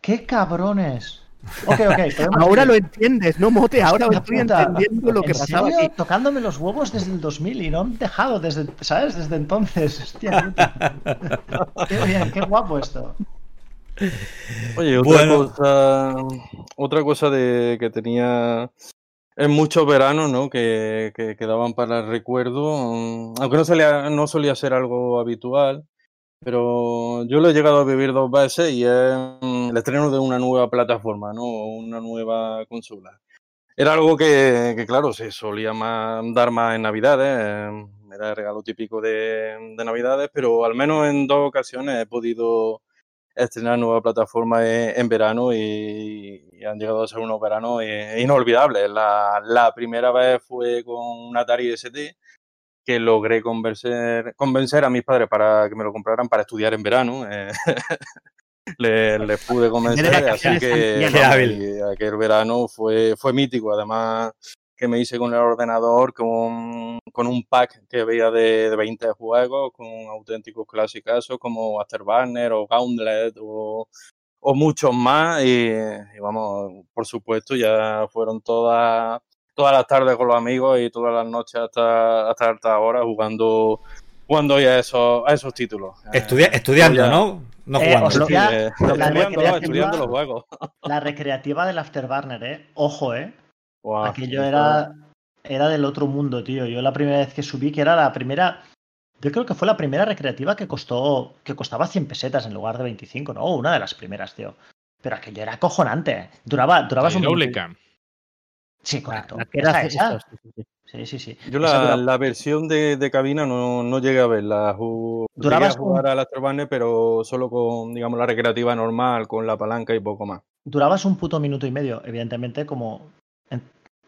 Speaker 3: ¡Qué cabrones! Ok, ok. podemos
Speaker 4: Ahora lo entiendes, ¿no, Mote? Ahora
Speaker 3: Hostia
Speaker 4: estoy
Speaker 3: puta.
Speaker 4: entendiendo lo que
Speaker 3: ¿En
Speaker 4: pasaba
Speaker 3: serio?
Speaker 4: aquí.
Speaker 3: Tocándome los huevos desde el 2000 y no han dejado desde, ¿sabes? Desde entonces. Hostia. Qué bien, qué guapo esto.
Speaker 5: Oye, otra
Speaker 2: Bueno.
Speaker 5: cosa, otra cosa de que tenía en muchos veranos, ¿no? Que, que quedaban para el recuerdo, mm, aunque no solía, no solía ser algo habitual, pero yo lo he llegado a vivir dos veces y es mm, el estreno de una nueva plataforma, ¿no? Una nueva consola. Era algo que, claro, se solía dar más en Navidades, eh, era el regalo típico de, de Navidades, pero al menos en dos ocasiones he podido estrenar nueva plataforma en, en verano y, y han llegado a ser unos veranos eh, inolvidables. La, la primera vez fue con un Atari ST que logré convencer, convencer a mis padres para que me lo compraran para estudiar en verano. eh, les, les pude convencer, así que aquel verano fue, fue mítico. Además, que me hice con el ordenador, con, con un pack que veía de, de 20 juegos, con auténticos clasicazos como Afterburner o Gauntlet o, o muchos más. Y, y vamos, por supuesto, ya fueron todas todas las tardes con los amigos y todas las noches hasta, hasta altas horas jugando jugando ya a esos, a esos títulos. Eh,
Speaker 2: Estudia- estudiando,
Speaker 5: ya-
Speaker 2: ¿no? No
Speaker 3: Eh,
Speaker 2: jugando.
Speaker 3: hostia,
Speaker 5: eh,
Speaker 3: la
Speaker 5: estudiando, los juegos.
Speaker 3: La recreativa del Afterburner, ¿eh? Ojo, ¿eh? Aquello era, era del otro mundo, tío. Yo la primera vez que subí, que era la primera. Yo creo que fue la primera recreativa que costó. que costaba 100 pesetas en lugar de 25, ¿no? Una de las primeras, tío. Pero aquello era acojonante. Duraba, durabas
Speaker 1: La
Speaker 3: un. Sí, correcto.
Speaker 4: La que era
Speaker 3: Esa, esa.
Speaker 4: eso, sí, sí, sí.
Speaker 3: Sí, sí, sí.
Speaker 5: Yo la, la versión de, de cabina no, no llegué a verla. Ju- llegué
Speaker 3: Durabas
Speaker 5: a jugar al Afterburner, pero solo con, digamos, la recreativa normal, con la palanca y poco más.
Speaker 3: durabas un puto minuto y medio, evidentemente, como en,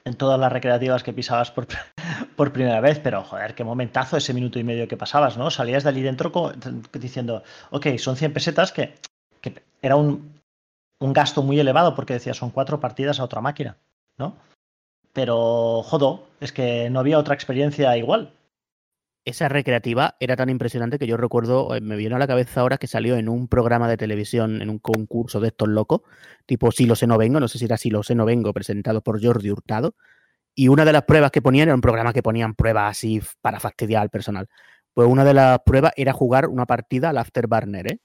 Speaker 3: en todas las recreativas que pisabas por, por primera vez, pero joder, qué momentazo ese minuto y medio que pasabas, ¿no? Salías de allí dentro diciendo, ok, son 100 pesetas, que, que era un, un gasto muy elevado porque decía, son cuatro partidas a otra máquina, ¿no? Pero, jodo, es que no había otra experiencia igual.
Speaker 4: Esa recreativa era tan impresionante que yo recuerdo, eh, me viene a la cabeza ahora que salió en un programa de televisión, en un concurso de estos locos, tipo Si lo sé no vengo, no sé si era Si lo sé no vengo, presentado por Jordi Hurtado. Y una de las pruebas que ponían era un programa que ponían pruebas así para fastidiar al personal. Pues una de las pruebas era jugar una partida al Afterburner, ¿eh?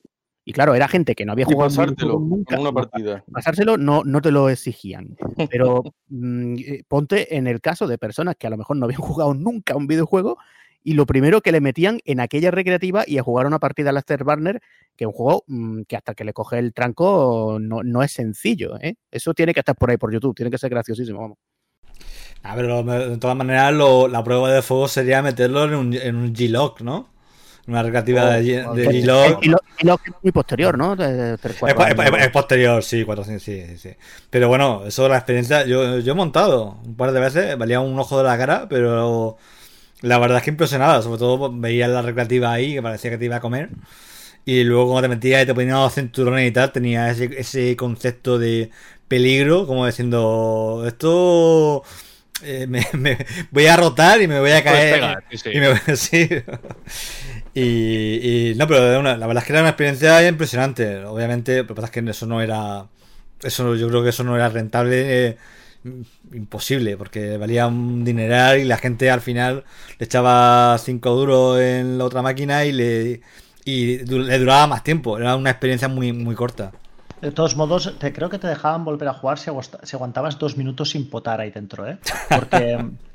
Speaker 4: Y claro, era gente que no había jugado
Speaker 5: pasártelo
Speaker 4: nunca.
Speaker 5: en una partida.
Speaker 4: pasárselo no, no te lo exigían. Pero mm, eh, ponte en el caso de personas que a lo mejor no habían jugado nunca un videojuego y lo primero que le metían en aquella recreativa y a jugar una partida al Afterburner, que es un juego mm, que hasta que le coge el tranco no, no es sencillo. ¿eh? Eso tiene que estar por ahí por YouTube, tiene que ser graciosísimo. Vamos.
Speaker 2: A ver, lo- de todas maneras, lo- la prueba de fuego sería meterlo en un, en un G-Lock, ¿no? Una recreativa
Speaker 5: Oh,
Speaker 2: de, G-
Speaker 5: oh,
Speaker 2: de.
Speaker 4: Y lo, y lo que es muy posterior, ¿no? De- de
Speaker 2: Es, posterior, sí, 400, sí, sí, sí. Pero bueno, eso la experiencia, yo, yo he montado un par de veces, valía un ojo de la cara, pero la verdad es que impresionaba, sobre todo pues, veías la recreativa ahí, que parecía que te iba a comer. Y luego cuando te metías y te ponías los cinturones y tal, tenía ese, ese concepto de peligro, como diciendo, esto eh, me, me- voy a rotar y me voy a caer.
Speaker 1: pegar, sí, sí.
Speaker 2: Y me- sí. Y, y- no, pero era una- la verdad es que era una experiencia impresionante. Obviamente, lo que pasa es que eso no era. Eso yo creo que eso no era rentable. eh, imposible, porque valía un dineral y la gente al final le echaba 5 duros en la otra máquina y le, y du- le duraba más tiempo. Era una experiencia muy, muy corta.
Speaker 3: De todos modos, te, creo que te dejaban volver a jugar si aguantabas dos minutos sin potar ahí dentro, ¿eh? Porque,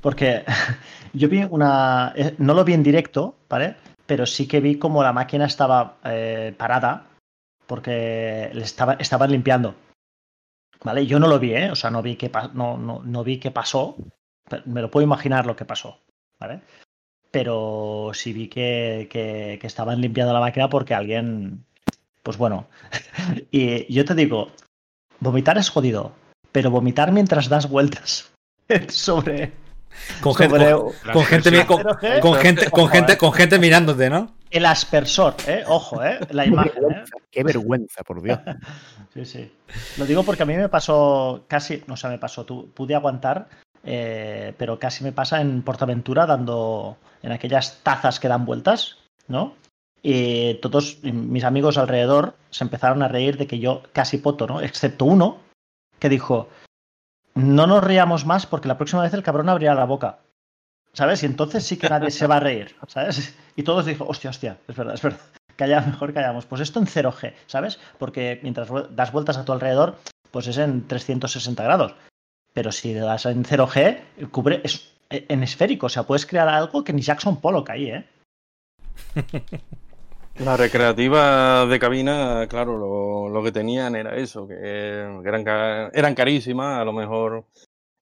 Speaker 3: porque yo vi una... eh, No lo vi en directo, ¿vale? Pero sí que vi como la máquina estaba eh, parada porque le estaba, estaban limpiando. ¿Vale? Yo no lo vi, ¿eh? O sea, no vi qué, no, no, no vi qué pasó. Me lo puedo imaginar lo que pasó, ¿vale? Pero sí vi que, que, que estaban limpiando la máquina porque alguien... Pues bueno, y yo te digo, vomitar es jodido, pero vomitar mientras das vueltas sobre,
Speaker 2: Con gente, con, con gente, con, con gente, con gente, con gente mirándote, ¿no?
Speaker 3: el aspersor, ¿eh? Ojo, ¿eh? La
Speaker 4: Qué
Speaker 3: imagen, ¿eh?
Speaker 4: vergüenza, qué vergüenza, por Dios.
Speaker 3: Sí, sí. Lo digo porque a mí me pasó casi, no sé, me pasó, tú, pude aguantar, eh, pero casi me pasa en Portaventura dando en aquellas tazas que dan vueltas, ¿no? Y todos mis amigos alrededor se empezaron a reír de que yo casi poto, ¿no? Excepto uno que dijo, no nos riamos más porque la próxima vez el cabrón abrirá la boca. ¿Sabes? Y entonces sí que nadie se va a reír, ¿sabes? Y todos dijo, hostia, hostia, es verdad, es verdad. Calla, mejor callamos. Pues esto en 0G, ¿sabes? Porque mientras das vueltas a tu alrededor, pues es en 360 grados. Pero si das en 0G, cubre es en esférico. O sea, puedes crear algo que ni Jackson Pollock ahí, ¿eh?
Speaker 5: La recreativa de cabina, claro, lo, lo que tenían era eso, que, eran, eran carísimas, a lo mejor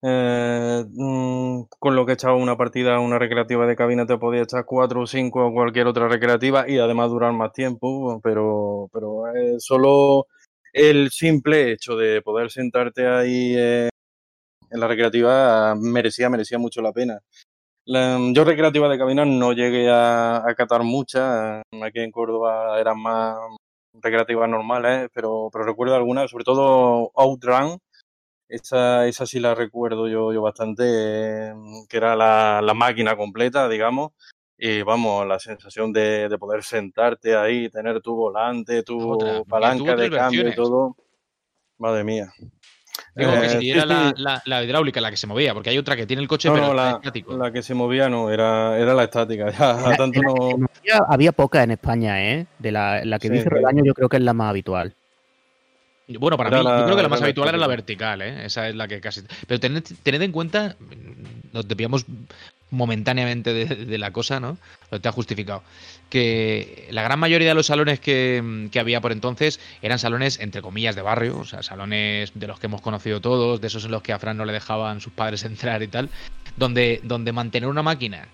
Speaker 5: eh, mm, con lo que echaba una partida, una recreativa de cabina te podía echar cuatro o cinco o cualquier otra recreativa y además durar más tiempo, pero, pero eh, solo el simple hecho de poder sentarte ahí eh, en la recreativa merecía, merecía mucho la pena. La- yo recreativa de cabina no llegué a, a catar muchas. Aquí en Córdoba eran más recreativas normales, pero, pero recuerdo algunas, sobre todo Outrun. Esa, esa sí la recuerdo yo, yo bastante, eh, que era la, la máquina completa, digamos. Y vamos, la sensación de, de poder sentarte ahí, tener tu volante, tu
Speaker 1: Otra,
Speaker 5: palanca de cambio y todo. Madre mía.
Speaker 1: Digo, que
Speaker 5: Eh,
Speaker 1: si
Speaker 5: sí,
Speaker 1: era
Speaker 5: sí.
Speaker 1: la, la- la hidráulica la que se movía, porque hay otra que tiene el coche,
Speaker 5: No,
Speaker 1: pero
Speaker 5: no, la,
Speaker 1: estático.
Speaker 5: la que se movía no, era, era la estática. Ya, tanto no.
Speaker 4: movía había poca en España, ¿eh? De la, la que
Speaker 5: Sí,
Speaker 4: dice
Speaker 5: sí.
Speaker 4: Relaño, yo creo que es la más habitual.
Speaker 1: Bueno, para
Speaker 5: Era
Speaker 1: mí,
Speaker 5: la-
Speaker 1: yo creo que la más habitual era la vertical, ¿eh? Esa es la que casi. Pero tened, tened en cuenta, nos desviamos momentáneamente de, la cosa, ¿no? Lo te ha justificado. Que la gran mayoría de los salones que, que había por entonces eran salones, entre comillas, de barrio, o sea, salones de los que hemos conocido todos, de esos en los que a Fran no le dejaban sus padres entrar y tal, donde, donde mantener una máquina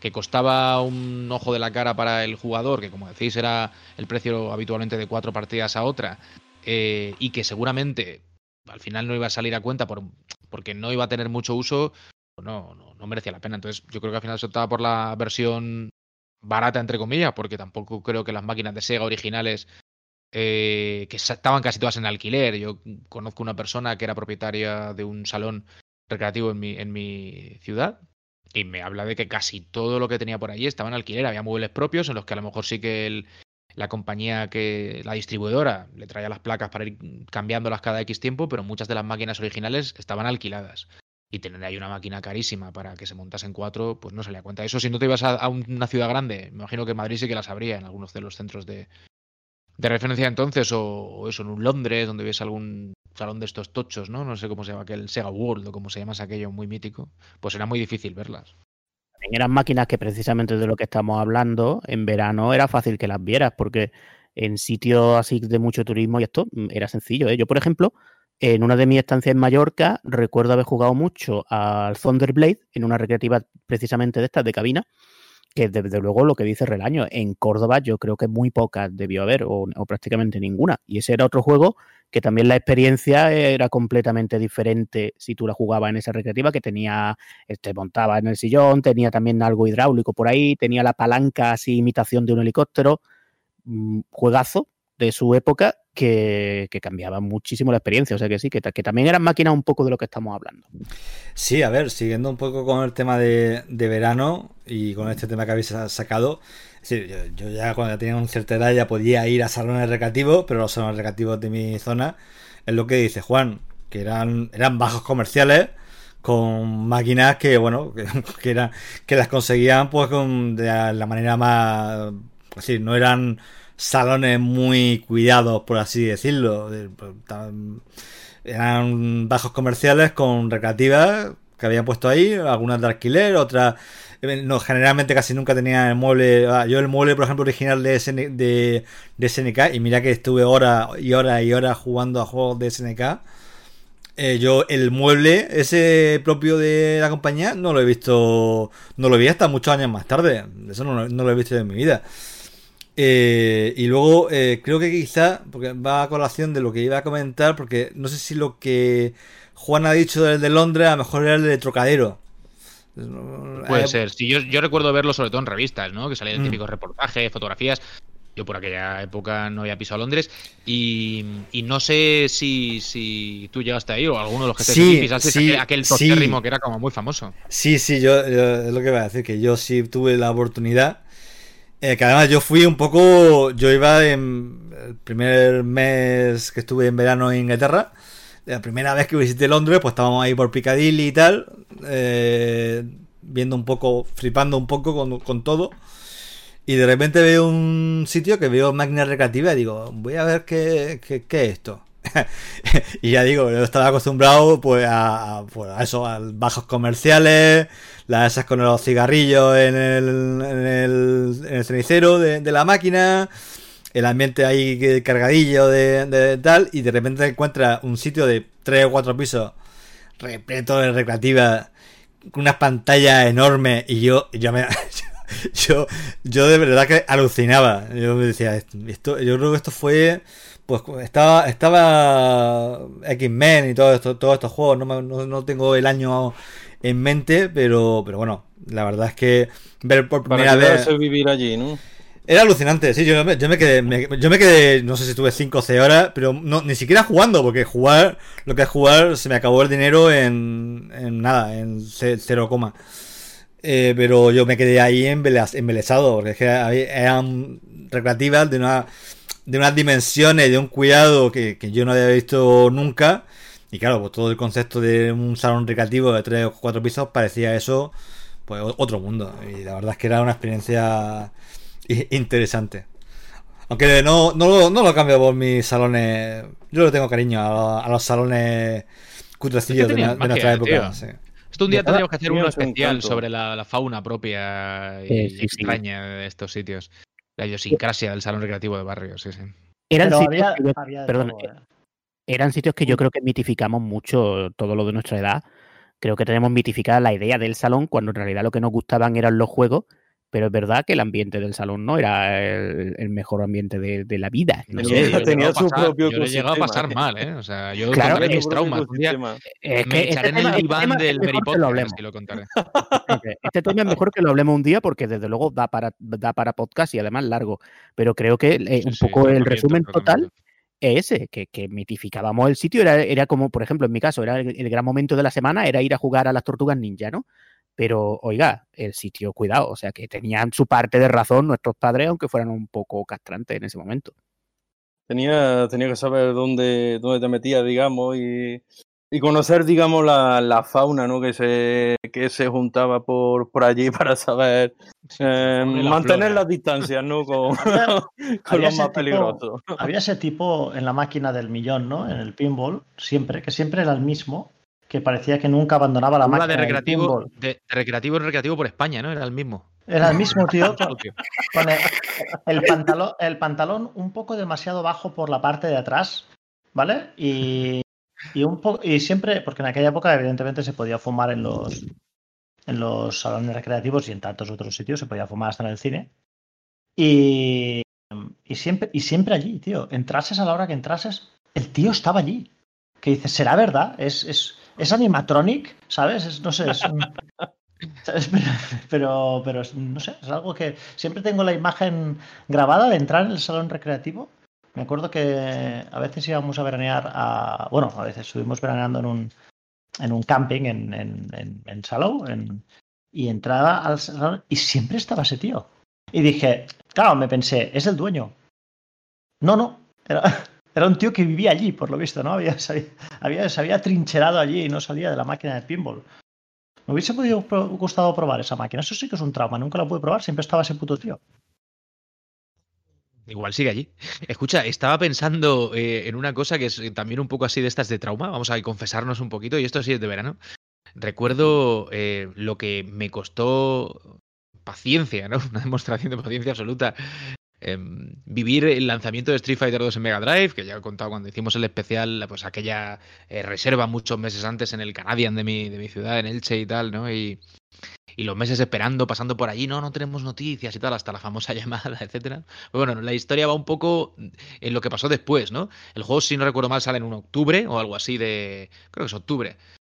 Speaker 1: que costaba un ojo de la cara para el jugador, que como decís era el precio habitualmente de cuatro partidas a otra, eh, y que seguramente al final no iba a salir a cuenta por, porque no iba a tener mucho uso, pues no, no, no merecía la pena. Entonces yo creo que al final se optaba por la versión barata, entre comillas, porque tampoco creo que las máquinas de Sega originales, eh, que estaban casi todas en alquiler. Yo conozco una persona que era propietaria de un salón recreativo en mi, en mi ciudad. Y me habla de que casi todo lo que tenía por allí estaba en alquiler. Había muebles propios en los que a lo mejor sí que la compañía que, la distribuidora, le traía las placas para ir cambiándolas cada X tiempo, pero muchas de las máquinas originales estaban alquiladas. Y tener ahí una máquina carísima para que se montasen cuatro, pues no salía a cuenta. Eso si no te ibas a, una ciudad grande, me imagino que Madrid sí que las habría en algunos de los centros de, de referencia entonces, o, eso, en un Londres, donde ves algún salón de estos tochos, ¿no? No sé cómo se llama aquel Sega World o cómo se llama aquello muy mítico. Pues era muy difícil verlas.
Speaker 4: Eran máquinas que precisamente de lo que estamos hablando, en verano era fácil que las vieras, porque en sitios así de mucho turismo y esto mm, era sencillo. ¿eh? Yo, por ejemplo, en una de mis estancias en Mallorca, recuerdo haber jugado mucho al Thunderblade, en una recreativa precisamente de estas de cabina, que desde luego lo que dice Relaño, en Córdoba yo creo que muy pocas debió haber, o, o, prácticamente ninguna. Y ese era otro juego que también la experiencia era completamente diferente si tú la jugabas en esa recreativa, que tenía, te montaba en el sillón, tenía también algo hidráulico por ahí, tenía la palanca así imitación de un helicóptero. Mm, juegazo de su época que, que, cambiaba muchísimo la experiencia. O sea que sí, que, que, también eran máquinas un poco de lo que estamos hablando.
Speaker 2: Sí, a ver, siguiendo un poco con el tema de, de verano y con este tema que habéis sacado. Sí, yo, yo, ya cuando ya tenía una cierta edad ya podía ir a salones recreativos, pero los salones recreativos de mi zona es lo que dice Juan, que eran, eran bajos comerciales con máquinas que, bueno, que, que, eran, que las conseguían pues con, de la manera más... Es decir, no eran salones muy cuidados, por así decirlo. Eran bajos comerciales con recreativas que habían puesto ahí, algunas de alquiler, otras... No, generalmente casi nunca tenía el mueble. Yo el mueble, por ejemplo, original de SNK, y mira que estuve horas y horas y horas jugando a juegos de SNK. Eh, yo el mueble, ese propio de la compañía, no lo he visto, no lo vi hasta muchos años más tarde. Eso no, no lo he visto en mi vida. Eh, y luego eh, creo que quizá, porque va a colación de lo que iba a comentar, porque no sé si lo que Juan ha dicho del de Londres, a lo mejor era el de Trocadero.
Speaker 1: Puede eh, ser. Sí, yo, yo, recuerdo verlo sobre todo en revistas, ¿no? Que salían mm. típicos reportajes, fotografías. Yo por aquella época no había pisado Londres y, y no sé si, si, tú llegaste ahí o alguno de los que
Speaker 2: sí,
Speaker 1: pisaste
Speaker 2: sí,
Speaker 1: aquel tostérrimo sí. que era como muy famoso.
Speaker 2: Sí, sí, yo, yo, es lo que iba a decir, que yo sí tuve la oportunidad eh, que además yo fui un poco. Yo iba en el primer mes que estuve en verano en Inglaterra. La primera vez que visité Londres, pues estábamos ahí por Piccadilly y tal. Eh, viendo un poco, flipando un poco con, con, todo. Y de repente veo un sitio que veo máquinas recreativas y digo, voy a ver qué, qué, qué es esto. y ya digo, yo estaba acostumbrado pues a, pues a eso, a bajos comerciales, las esas con los cigarrillos en el, en cenicero de, la máquina, el ambiente ahí cargadillo de, de, tal, y de repente encuentras un sitio de 3 o 4 pisos repleto de recreativas, con unas pantallas enormes, y yo, yo me... Yo, yo de verdad que alucinaba. Yo me decía, esto, yo creo que esto fue pues estaba estaba X-Men y todo esto, todos estos juegos, no, no, no, tengo el año en mente, pero pero bueno, la verdad es que ver por primera vez
Speaker 5: vivir allí, ¿no?
Speaker 2: Era alucinante, sí, yo, yo me quedé, me, yo me quedé, no sé si estuve 5 o 6 horas, pero no, ni siquiera jugando, porque jugar, lo que es jugar, se me acabó el dinero en, en nada, en 0, eh, pero yo me quedé ahí embelesado, porque es que eran recreativas de una de unas dimensiones, de un cuidado que, que, yo no había visto nunca. Y claro, pues todo el concepto de un salón recreativo de tres o cuatro pisos parecía eso, pues otro mundo. Y la verdad es que era una experiencia interesante. Aunque no, no, no lo cambio por mis salones. Yo le tengo cariño a, a los salones cutrecillos de, de, nuestra época. Sí.
Speaker 1: Esto un día tendríamos que hacer uno especial sobre la, la, fauna propia y, sí, sí, extraña sí. de estos sitios. La idiosincrasia del salón recreativo de barrio, sí, sí.
Speaker 4: Eran sitios, había, que había perdón, todo, ¿eh? eran sitios que yo creo que mitificamos mucho todo lo de nuestra edad. Creo que tenemos mitificada la idea del salón cuando en realidad lo que nos gustaban eran los juegos pero es verdad que el ambiente del salón no era el, el mejor ambiente de, de, la vida. No
Speaker 1: yo, sé, yo tenía su pasar, propio Yo he llegado a pasar mal, ¿eh? O sea, yo
Speaker 4: claro,
Speaker 1: contaré mis traumas. Un día
Speaker 4: es
Speaker 1: me
Speaker 4: que
Speaker 1: echaré
Speaker 4: este
Speaker 1: en el
Speaker 4: tema,
Speaker 1: diván
Speaker 4: este
Speaker 1: del
Speaker 4: tema
Speaker 1: Mary
Speaker 4: lo hablemos.
Speaker 1: y lo contaré.
Speaker 4: este tema es mejor que lo hablemos un día porque desde luego da para, da para podcast y además largo. Pero creo que eh, un sí, poco sí, el resumen total es ese, que, que, mitificábamos el sitio, era, era como, por ejemplo, en mi caso, era el, el, gran momento de la semana, era ir a jugar a las tortugas ninja, ¿no? Pero, oiga, el sitio, cuidado, o sea, que tenían su parte de razón nuestros padres, aunque fueran un poco castrantes en ese momento.
Speaker 5: Tenía, tenía que saber dónde, dónde te metías, digamos, y, y conocer, digamos, la, la, fauna, ¿no? Que se, que se juntaba por, por allí para saber eh, mantener flora. las distancias, ¿no? Con, con los más peligrosos.
Speaker 3: Había ese tipo en la máquina del millón, ¿no? En el pinball, siempre, que siempre era el mismo, que parecía que nunca abandonaba la máquina.
Speaker 1: de recreativo, de, de recreativo recreativo por España, ¿no? Era el mismo.
Speaker 3: Era el mismo, tío. Con, el, el, pantalón, el pantalón un poco demasiado bajo por la parte de atrás, ¿vale? Y, y, un poco, y siempre, porque en aquella época, evidentemente, se podía fumar en los, en los salones recreativos y en tantos otros sitios, se podía fumar hasta en el cine. Y, y, siempre, y siempre allí, tío. Entrases a la hora que entrases, el tío estaba allí. Que dices, ¿será verdad? Es, es, es animatronic, ¿sabes? Es, no sé, es un-. Pero, no sé, es algo que siempre tengo la imagen grabada de entrar en el salón recreativo. Me acuerdo que a veces íbamos a veranear a. Bueno, a veces estuvimos veraneando en un, en un camping en, en- y entraba al salón y siempre estaba ese tío. Y dije, claro, me pensé, es el dueño. No, no, era, era un tío que vivía allí, por lo visto, ¿no? Había, se, había, trincherado allí y no salía de la máquina de pinball. Me hubiese podido gustado probar esa máquina. Eso sí que es un trauma. Nunca la pude probar. Siempre estaba ese puto tío.
Speaker 1: Igual sigue allí. Escucha, estaba pensando eh, en una cosa que es también un poco así de estas de trauma. Vamos a confesarnos un poquito, y esto sí es de verano. Recuerdo eh, lo que me costó paciencia, ¿no? Una demostración de paciencia absoluta. Em, vivir el lanzamiento de Street Fighter 2 en Mega Drive, que ya he contado cuando hicimos el especial, pues aquella eh, reserva muchos meses antes en el Canadian de mi, de mi ciudad, en Elche y tal, ¿no? Y, y los meses esperando, pasando por allí, no, no tenemos noticias y tal, hasta la famosa llamada, etcétera. Pero bueno, la historia va un poco en lo que pasó después, ¿no? El juego, si no recuerdo mal, sale en un octubre o algo así de. Creo que es octubre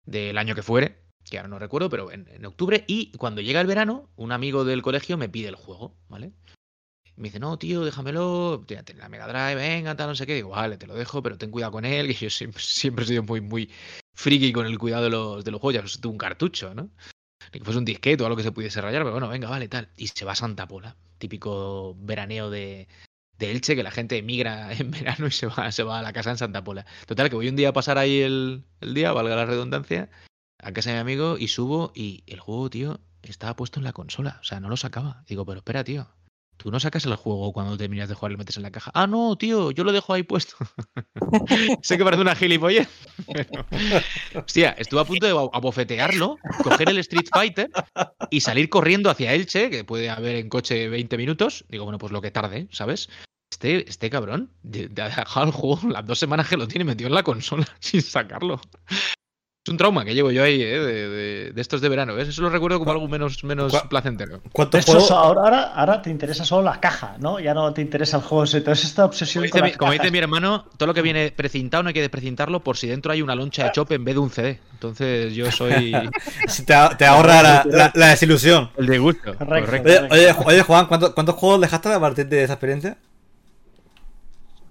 Speaker 1: del año que fuere, que ahora no recuerdo, pero en octubre. Y cuando llega el verano, un amigo del colegio me pide el juego, ¿vale? Me dice, no, tío, déjamelo, tírate la Mega Drive, venga, tal, no sé qué. Digo, vale, te lo dejo, pero ten cuidado con él, que yo siempre, he sido muy, muy friki con el cuidado de los, de los juegos. Ya pues, un cartucho, ¿no? Ni que fuese un disquete o algo que se pudiese rayar, pero bueno, venga, vale, tal. Y se va a Santa Pola, típico veraneo de, de Elche, que la gente emigra en verano y se va, se va a la casa en Santa Pola. Total, que voy un día a pasar ahí el, el día, valga la redundancia, a casa de mi amigo y subo y el juego, tío, estaba puesto en la consola. O sea, no lo sacaba. Digo, pero espera, tío. Tú no sacas el juego cuando terminas de jugar y lo metes en la caja. Ah, no, tío, yo lo dejo ahí puesto. sé que parece una gilipollez. Pero... Hostia, estuve a punto de abofetearlo, coger el Street Fighter y salir corriendo hacia Elche, que puede haber en coche 20 minutos. Digo, bueno, pues lo que tarde, ¿sabes? Este, este cabrón ha dejado el juego las dos semanas que lo tiene metido en la consola sin sacarlo. Es un trauma que llevo yo ahí, ¿eh? de, de, de, estos de verano. ¿ves? Eso lo recuerdo como algo menos, menos placentero.
Speaker 3: Ahora, ahora, ahora, te interesa solo la caja, ¿no? Ya no te interesa el juego. Entonces, esta obsesión
Speaker 1: como
Speaker 3: con
Speaker 1: dice,
Speaker 3: las
Speaker 1: como
Speaker 3: cajas.
Speaker 1: dice mi hermano, todo lo que viene precintado no hay que desprecintarlo por si dentro hay una loncha de chope en vez de un CD. Entonces, yo soy.
Speaker 2: te, te, ahorra la, la, la, desilusión.
Speaker 1: El de gusto.
Speaker 3: Correcto,
Speaker 1: correcto.
Speaker 2: Oye, oye, oye, Juan, ¿cuántos, ¿cuántos juegos dejaste a partir de esa experiencia?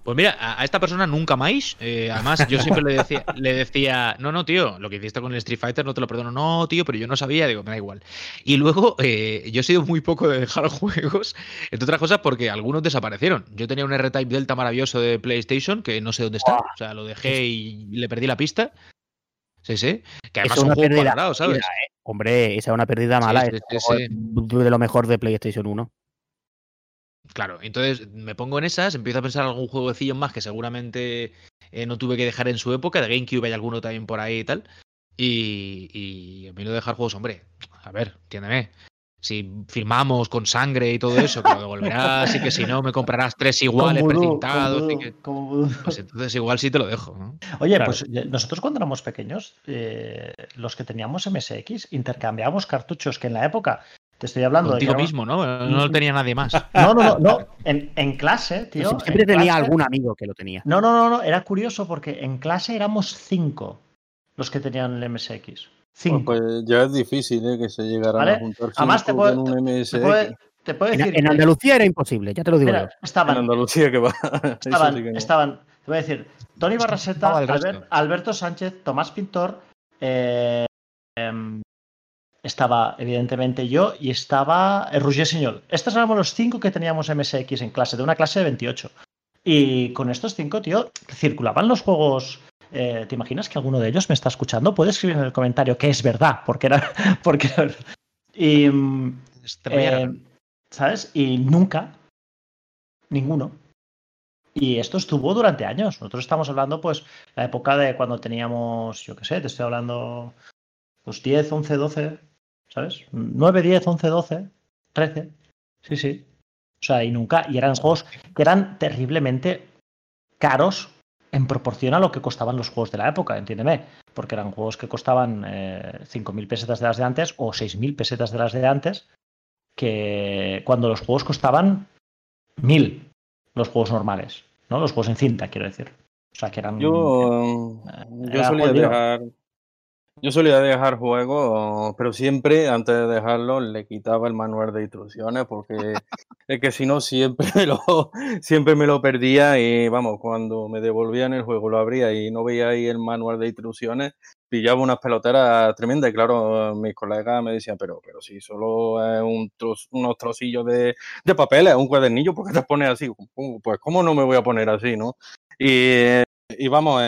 Speaker 1: Pues mira, a, a esta persona nunca más. Eh, además, yo siempre le decía, le decía, no, no, tío, lo que hiciste con el Street Fighter no te lo perdono. No, tío, pero yo no sabía, digo, me da igual. Y luego, eh, yo he sido muy poco de dejar juegos, entre otras cosas porque algunos desaparecieron. Yo tenía un R-Type Delta maravilloso de PlayStation que no sé dónde está. O sea, lo dejé y le perdí la pista. Sí, sí. Que además son juegos valorados, ¿sabes?
Speaker 4: Pérdida, ¿eh? Hombre, esa es una pérdida mala.
Speaker 1: Sí, sí, sí,
Speaker 4: de lo mejor de PlayStation 1.
Speaker 1: Claro, entonces me pongo en esas, empiezo a pensar en algún jueguecillo más que seguramente eh, no tuve que dejar en su época, de GameCube hay alguno también por ahí y tal. Y, y a mí lo de dejar juegos, hombre, a ver, entiéndeme. Si firmamos con sangre y todo eso, que lo devolverás y que si no me comprarás tres iguales
Speaker 3: Como
Speaker 1: precintados.
Speaker 3: como
Speaker 1: y que...
Speaker 3: como.
Speaker 1: Pues entonces igual sí te lo dejo, ¿no?
Speaker 3: Oye,
Speaker 4: Claro.
Speaker 3: pues nosotros cuando éramos pequeños, eh, los que teníamos MSX, intercambiábamos cartuchos que en la época, te estoy hablando de
Speaker 1: Contigo
Speaker 3: éramos-
Speaker 1: mismo, ¿no? No lo tenía nadie más.
Speaker 3: No, no, no, no. En, en clase, tío.
Speaker 4: Siempre
Speaker 3: en
Speaker 4: tenía
Speaker 3: clase-
Speaker 4: algún amigo que lo tenía.
Speaker 3: No, no, no, no, era curioso porque en clase éramos cinco los que tenían el MSX. Cinco.
Speaker 5: Pues ya es difícil ¿eh? que se llegaran
Speaker 3: ¿Vale?
Speaker 5: a juntar
Speaker 3: Además, te
Speaker 5: cinco
Speaker 3: puedo,
Speaker 5: con un MSX.
Speaker 3: te puedo- te puedo
Speaker 4: En,
Speaker 3: decir.
Speaker 4: en Andalucía era imposible, ya te lo digo
Speaker 3: mira,
Speaker 4: yo.
Speaker 5: En
Speaker 3: estaban,
Speaker 5: Andalucía que va.
Speaker 3: Estaban,
Speaker 5: sí que no.
Speaker 3: estaban, te voy a decir, Tony Barraseta. Albert- Alberto Sánchez, Tomás Pintor, eh, em, estaba evidentemente yo y estaba eh, Roger Señol. Estos éramos los cinco que teníamos MSX en clase, de una clase de 28. Y con estos cinco, tío, circulaban los juegos. eh, ¿Te imaginas que alguno de ellos me está escuchando? Puede escribir en el comentario que es verdad, porque era. Porque era- y, eh, ¿Sabes? Y nunca, ninguno. Y esto estuvo durante años. Nosotros estamos hablando, pues, la época de cuando teníamos, yo qué sé, te estoy hablando, pues 10, 11, 12, ¿sabes? 9, 10, 11, 12, 13. Sí, sí. O sea, y nunca, y eran juegos que eran terriblemente caros en proporción a lo que costaban los juegos de la época, entiéndeme, porque eran juegos que costaban eh, 5.000 pesetas de las de antes o 6.000 pesetas de las de antes, que cuando los juegos costaban 1.000, los juegos normales, ¿no? Los juegos en cinta, quiero decir. O sea, que eran...
Speaker 5: Yo,
Speaker 3: eh,
Speaker 5: yo
Speaker 3: era
Speaker 5: solía
Speaker 3: jodido.
Speaker 5: Yo solía dejar juegos, pero siempre antes de dejarlo le quitaba el manual de instrucciones porque es que si no siempre me lo, siempre me lo perdía y vamos, cuando me devolvían el juego lo abría y no veía ahí el manual de instrucciones, pillaba unas peloteras tremendas y claro, mis colegas me decían, pero, pero si solo es un tros- unos trocillos de, de papel, es un cuadernillo, ¿por qué te pones así? "¿Cómo? Pues cómo no me voy a poner así, ¿no? Y y vamos,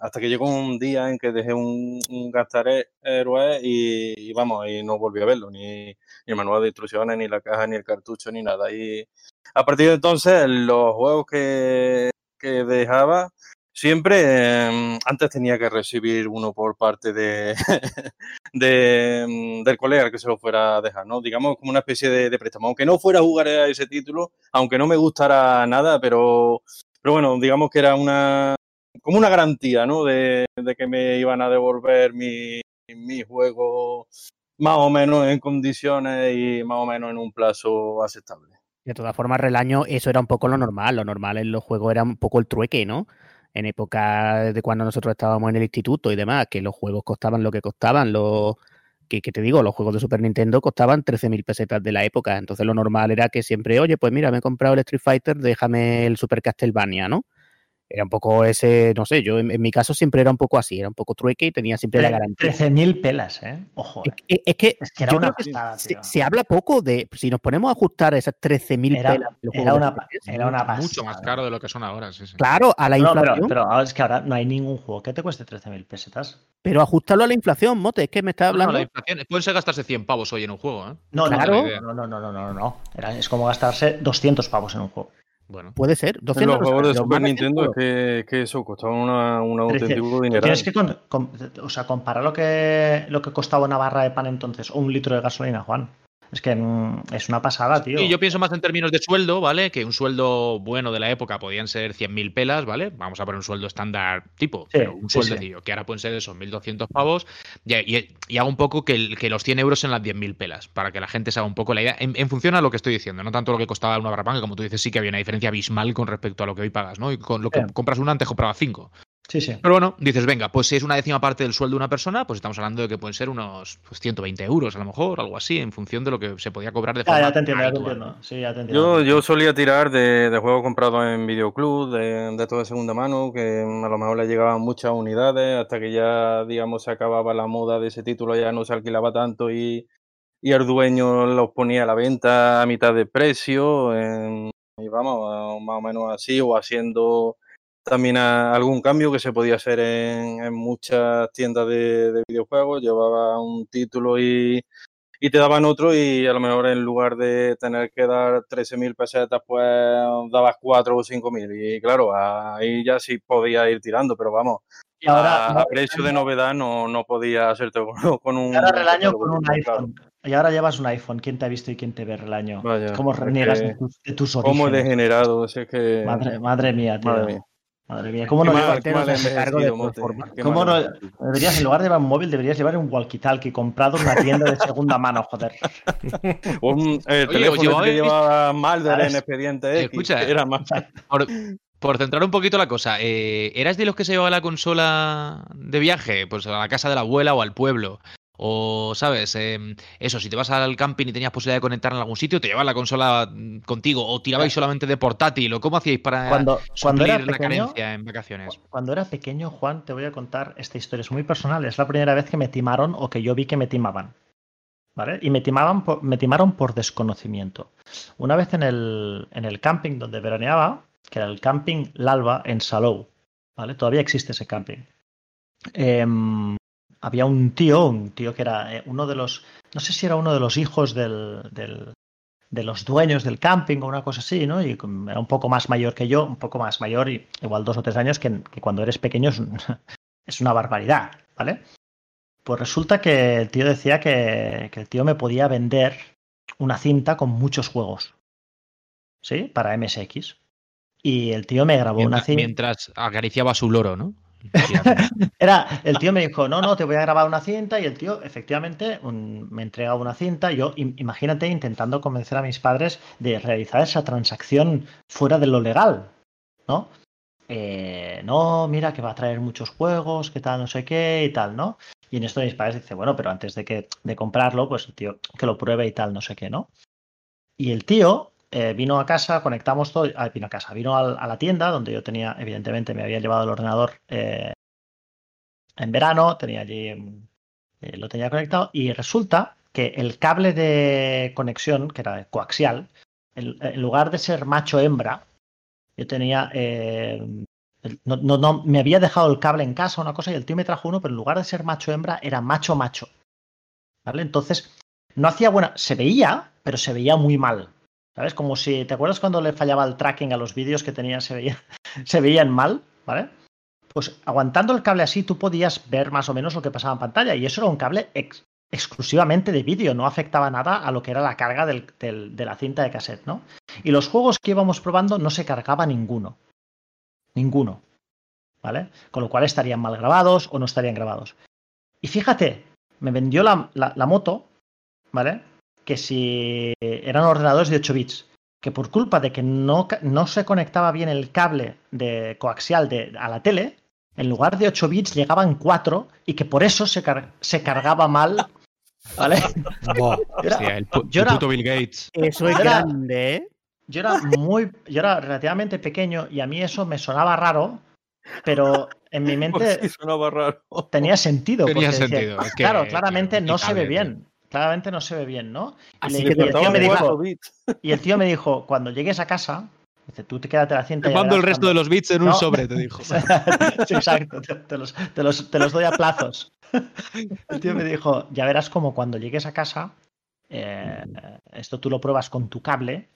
Speaker 5: hasta que llegó un día en que dejé un, un gastar héroe y, vamos, y no volví a verlo, ni, ni el manual de instrucciones, ni la caja, ni el cartucho, ni nada. Y a partir de entonces, los juegos que, que dejaba, siempre, em, antes tenía que recibir uno por parte de, de, em, del colega que se lo fuera a dejar, ¿no? Digamos como una especie de, de préstamo. Aunque no fuera a jugar a ese título, aunque no me gustara nada, pero, pero bueno, digamos que era una como una garantía, ¿no? De, que me iban a devolver mi, mi juego más o menos en condiciones y más o menos en un plazo aceptable.
Speaker 4: De todas formas, Relaño, eso era un poco lo normal. Lo normal en los juegos era un poco el trueque, ¿no? En época de cuando nosotros estábamos en el instituto y demás, que los juegos costaban lo que costaban, los que, que te digo, los juegos de Super Nintendo costaban 13.000 pesetas de la época. Entonces lo normal era que siempre, oye, pues mira, me he comprado el Street Fighter, déjame el Super Castlevania, ¿no? Era un poco ese, no sé, yo en, en mi caso siempre era un poco así, era un poco trueque y tenía siempre la garantía.
Speaker 3: 13.000 pelas, ¿eh? Ojo.
Speaker 4: Es,
Speaker 3: eh.
Speaker 4: que- es que
Speaker 3: Es que era
Speaker 4: yo
Speaker 3: una
Speaker 4: creo que
Speaker 3: pasada,
Speaker 4: se, habla poco de, si nos ponemos a ajustar esas 13.000
Speaker 3: Era-
Speaker 4: pelas
Speaker 3: era una era una pasada.
Speaker 1: Mucho más caro de lo que son ahora, sí, sí.
Speaker 4: Claro, a la
Speaker 3: No,
Speaker 4: inflación,
Speaker 3: pero,
Speaker 4: pero,
Speaker 3: pero ahora es que ahora no hay ningún juego que te cueste 13.000 pesetas.
Speaker 4: ajustarlo a la inflación, Mote, es que me está
Speaker 1: No, no,
Speaker 4: hablando.
Speaker 1: la inflación. Pueden ser gastarse 100 pavos hoy en un juego, ¿eh?
Speaker 3: No, no,
Speaker 4: Claro.
Speaker 3: no, no, no, no, no, no, no. Era- es como gastarse 200 pavos en un juego.
Speaker 1: Bueno.
Speaker 4: Puede ser,
Speaker 5: En
Speaker 4: 200
Speaker 5: los
Speaker 4: no
Speaker 5: juegos de Super Nintendo es
Speaker 4: 100
Speaker 5: que, que eso costaba una, un auténtico dineral.
Speaker 3: Tienes que, con- con- o sea, comparar lo que, lo que costaba una barra de pan entonces o un litro de gasolina, Juan. Es que mm, es una pasada, tío.
Speaker 1: Sí, yo pienso más en términos de sueldo, ¿vale? Que un sueldo bueno de la época podían ser 100.000 pelas, ¿vale? Vamos a poner un sueldo estándar tipo,
Speaker 3: Sí,
Speaker 1: pero un
Speaker 3: sí,
Speaker 1: sueldecillo, que ahora pueden ser esos 1.200 pavos, y, y- y hago un poco que, los 100 euros en las 10.000 pelas, para que la gente se haga un poco la idea, en, en función a lo que estoy diciendo, no tanto lo que costaba una barra pan, que como tú dices sí que había una diferencia abismal con respecto a lo que hoy pagas, ¿no? Y con lo que compras una antes compraba 5.
Speaker 3: Sí, sí.
Speaker 1: Pero bueno, dices, venga, pues si es una décima parte del sueldo de una persona, pues estamos hablando de que pueden ser unos pues, 120 euros a lo mejor, algo así, en función de lo que se podía cobrar de forma
Speaker 3: ya te entiendo, ya te
Speaker 1: habitual.
Speaker 3: entiendo. Sí, ya te entiendo.
Speaker 5: Yo, yo solía tirar de, de juegos comprados en videoclub, de, de todo de segunda mano, que a lo mejor le llegaban muchas unidades, hasta que ya, digamos, se acababa la moda de ese título, ya no se alquilaba tanto y, y el dueño los ponía a la venta a mitad de precio, en- y vamos, más o menos así, o haciendo también a- algún cambio que se podía hacer en, en muchas tiendas de, de videojuegos, llevaba un título y y te daban otro y a lo mejor en lugar de tener que dar 13.000 pesetas, pues dabas 4 o 5.000. Y claro, ahí ya sí podía ir tirando, pero vamos,
Speaker 3: Y ahora,
Speaker 5: a, a precio de novedad no, no podía hacerte con, un...
Speaker 3: ahora Relaño con un
Speaker 5: claro.
Speaker 3: iPhone. Y ahora llevas un iPhone. ¿Quién te ha visto y quién te ve, Relaño?
Speaker 5: Vaya,
Speaker 3: ¿Cómo reniegas de tus, de tus
Speaker 5: ¿Cómo
Speaker 3: orígenes?
Speaker 5: degenerado? Si es que...
Speaker 3: Madre, madre mía, tío.
Speaker 5: Madre
Speaker 3: Madre
Speaker 5: mía.
Speaker 3: ¿Cómo no llevas- ¿Cómo no-. Deberías, en lugar de llevar un móvil, deberías llevar un walkie-talkie comprado en una tienda de segunda mano, joder.
Speaker 5: O un-
Speaker 1: Oye,
Speaker 5: teléfono que
Speaker 1: llevabais-
Speaker 5: llevaba
Speaker 3: ¿Sabes?
Speaker 5: en Expediente X,
Speaker 1: Escucha,
Speaker 5: era más...
Speaker 1: Por, por centrar un poquito la cosa, eh, ¿eras de los que se llevaba la consola de viaje? Pues a la casa de la abuela o al pueblo. O, ¿sabes? Eh, eso, si te vas al camping y tenías posibilidad de conectar en algún sitio, te llevabas la consola mm, contigo. O tirabais solamente de portátil. ¿O cómo hacíais para
Speaker 3: Cuando, cuando era
Speaker 1: la
Speaker 3: pequeño,
Speaker 1: carencia en vacaciones?
Speaker 3: Cuando era pequeño, Juan, te voy a contar esta historia. Es muy personal. Es la primera vez que me timaron o que yo vi que me timaban. ¿Vale? Y me timaban por, me timaron por desconocimiento. Una vez en el, en el camping donde veraneaba, que era el camping Lalba en Salou, ¿vale? Todavía existe ese camping. Em, había un tío, un tío que era eh, uno de los, no sé si era uno de los hijos del, del- de los dueños del camping o una cosa así, ¿no? Y era un poco más mayor que yo, un poco más mayor, y igual dos o tres años, que, que cuando eres pequeño es, un- es una barbaridad, ¿vale? Pues resulta que el tío decía que, que el tío me podía vender una cinta con muchos juegos, ¿sí? Para MSX. Y el tío me grabó una cinta.
Speaker 1: mientras acariciaba su loro, ¿no?
Speaker 3: Era, el tío me dijo, no, no, te voy a grabar una cinta y el tío efectivamente me entrega una cinta. Yo, im- imagínate, intentando convencer a mis padres de realizar esa transacción fuera de lo legal, ¿no? Eh, no, mira que va a traer muchos juegos, que tal, no sé qué y tal, ¿no? Y en esto mis padres dicen, bueno, pero antes de, que, de comprarlo, pues el tío que lo pruebe y tal, no sé qué, ¿no? Y el tío eh, vino a casa, conectamos todo, ah, vino a casa, vino a, la tienda donde yo tenía, evidentemente me había llevado el ordenador eh, en verano, tenía allí, eh, lo tenía conectado y resulta que el cable de conexión, que era coaxial, en, lugar de ser macho-hembra, yo tenía... no, no, no, me había dejado el cable en casa, una cosa, y el tío me trajo uno, pero en lugar de ser macho-hembra, era macho-macho. ¿Vale? Entonces, no hacía buena. Se veía, pero se veía muy mal. ¿Sabes? Como si. ¿Te acuerdas cuando le fallaba el tracking a los vídeos que tenía? Se, veía, se veían mal, ¿vale? Pues aguantando el cable así, tú podías ver más o menos lo que pasaba en pantalla. Y eso era un cable ex- exclusivamente de vídeo, no afectaba nada a lo que era la carga de la cinta de cassette, ¿no? Y los juegos que íbamos probando no se cargaba ninguno. Ninguno. ¿Vale? Con lo cual estarían mal grabados o no estarían grabados. Y fíjate, me vendió la moto, ¿vale? Que si eran ordenadores de 8 bits, que por culpa de que no, no se conectaba bien el cable de coaxial de, a la tele, en lugar de 8 bits llegaban 4 y que por eso se, car- se cargaba mal, ¿vale? Era-
Speaker 1: Hostia, el, pu-
Speaker 3: yo
Speaker 1: el
Speaker 3: era-
Speaker 1: puto Bill Gates.
Speaker 4: Eso es
Speaker 3: Era-
Speaker 4: grande, ¿eh?
Speaker 3: yo era muy, yo era relativamente pequeño y a mí eso me sonaba raro, pero en mi mente
Speaker 5: sí, sonaba raro.
Speaker 3: tenía sentido.
Speaker 1: Tenía
Speaker 3: decía,
Speaker 1: sentido, es que-
Speaker 3: claro,
Speaker 1: que
Speaker 3: claramente no se ve bien. Claramente no se ve bien, ¿no? Y,
Speaker 4: Así
Speaker 3: le-
Speaker 4: que
Speaker 3: y el
Speaker 4: te
Speaker 3: tío me dijo,
Speaker 5: bits.
Speaker 3: y el tío me dijo, cuando llegues a casa, dice, tú te quédate la cinta.
Speaker 1: Te mando el resto de
Speaker 3: cuando-".
Speaker 1: los bits en un sobre, te dijo.
Speaker 3: sí, exacto, te, te los, te los- te los doy a plazos. El tío me dijo, ya verás como cuando llegues a casa, eh, esto tú lo pruebas con tu cable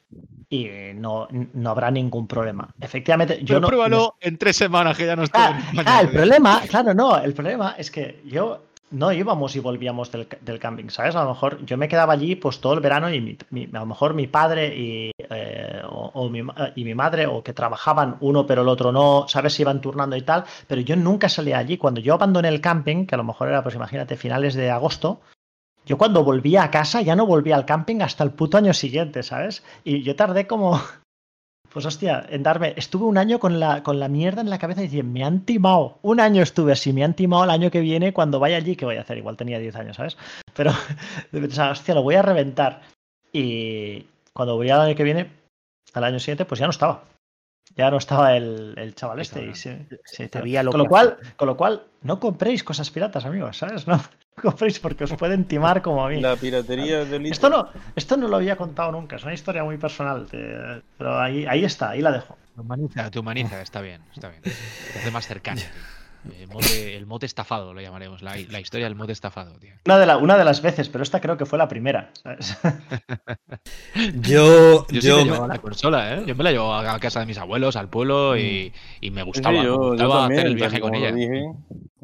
Speaker 3: y no, no habrá ningún problema. Efectivamente, yo
Speaker 1: Pero
Speaker 3: no...
Speaker 1: pruébalo en tres semanas que ya no estoy
Speaker 3: Ah,
Speaker 1: en España,
Speaker 3: ah, el problema, claro, no, el problema es que yo no íbamos y volvíamos del, del camping, ¿sabes? A lo mejor yo me quedaba allí pues todo el verano y mi- mi- a lo mejor mi padre y, eh, o, o mi, y mi madre o que trabajaban uno pero el otro no, ¿sabes? Se iban turnando y tal, pero yo nunca salía allí. Cuando yo abandoné el camping, que a lo mejor era pues imagínate finales de agosto, yo cuando volvía a casa ya no volvía al camping hasta el puto año siguiente, ¿sabes? Y yo tardé como pues hostia, en darme. Estuve un año con la, con la mierda en la cabeza y decía, me han timado. Un año estuve así, me han timado el año que viene cuando vaya allí, ¿qué voy a hacer? Igual tenía 10 años, ¿sabes? Pero de pensar, hostia, lo voy a reventar. Y cuando voy al año que viene, al año siguiente, pues ya no estaba. Ya no estaba el, el chaval este. Y sí, tío.
Speaker 4: Sabía lo
Speaker 3: con, lo cual, con lo cual, no compréis cosas piratas, amigos, ¿sabes? No compréis porque os pueden timar como a mí.
Speaker 5: La piratería del
Speaker 3: Esto no, esto no lo había contado nunca, es una historia muy personal, te- pero ahí, ahí está, ahí la dejo.
Speaker 1: Te humaniza, te humaniza, está bien, está bien. Te hace más cercano. El mote, el mote estafado lo llamaremos, la, la historia del mote estafado, tío.
Speaker 3: Una de, la- una de las veces, pero esta creo que fue la primera. ¿sabes?
Speaker 2: Yo,
Speaker 1: Yo, sí
Speaker 2: yo
Speaker 1: me llevaba la consola, ¿eh? Yo me la llevo a casa de mis abuelos, al pueblo, y, y me
Speaker 5: Sí,
Speaker 1: gustaba, me
Speaker 5: yo, yo
Speaker 1: gustaba
Speaker 5: también,
Speaker 1: hacer el viaje con ella.
Speaker 5: dije.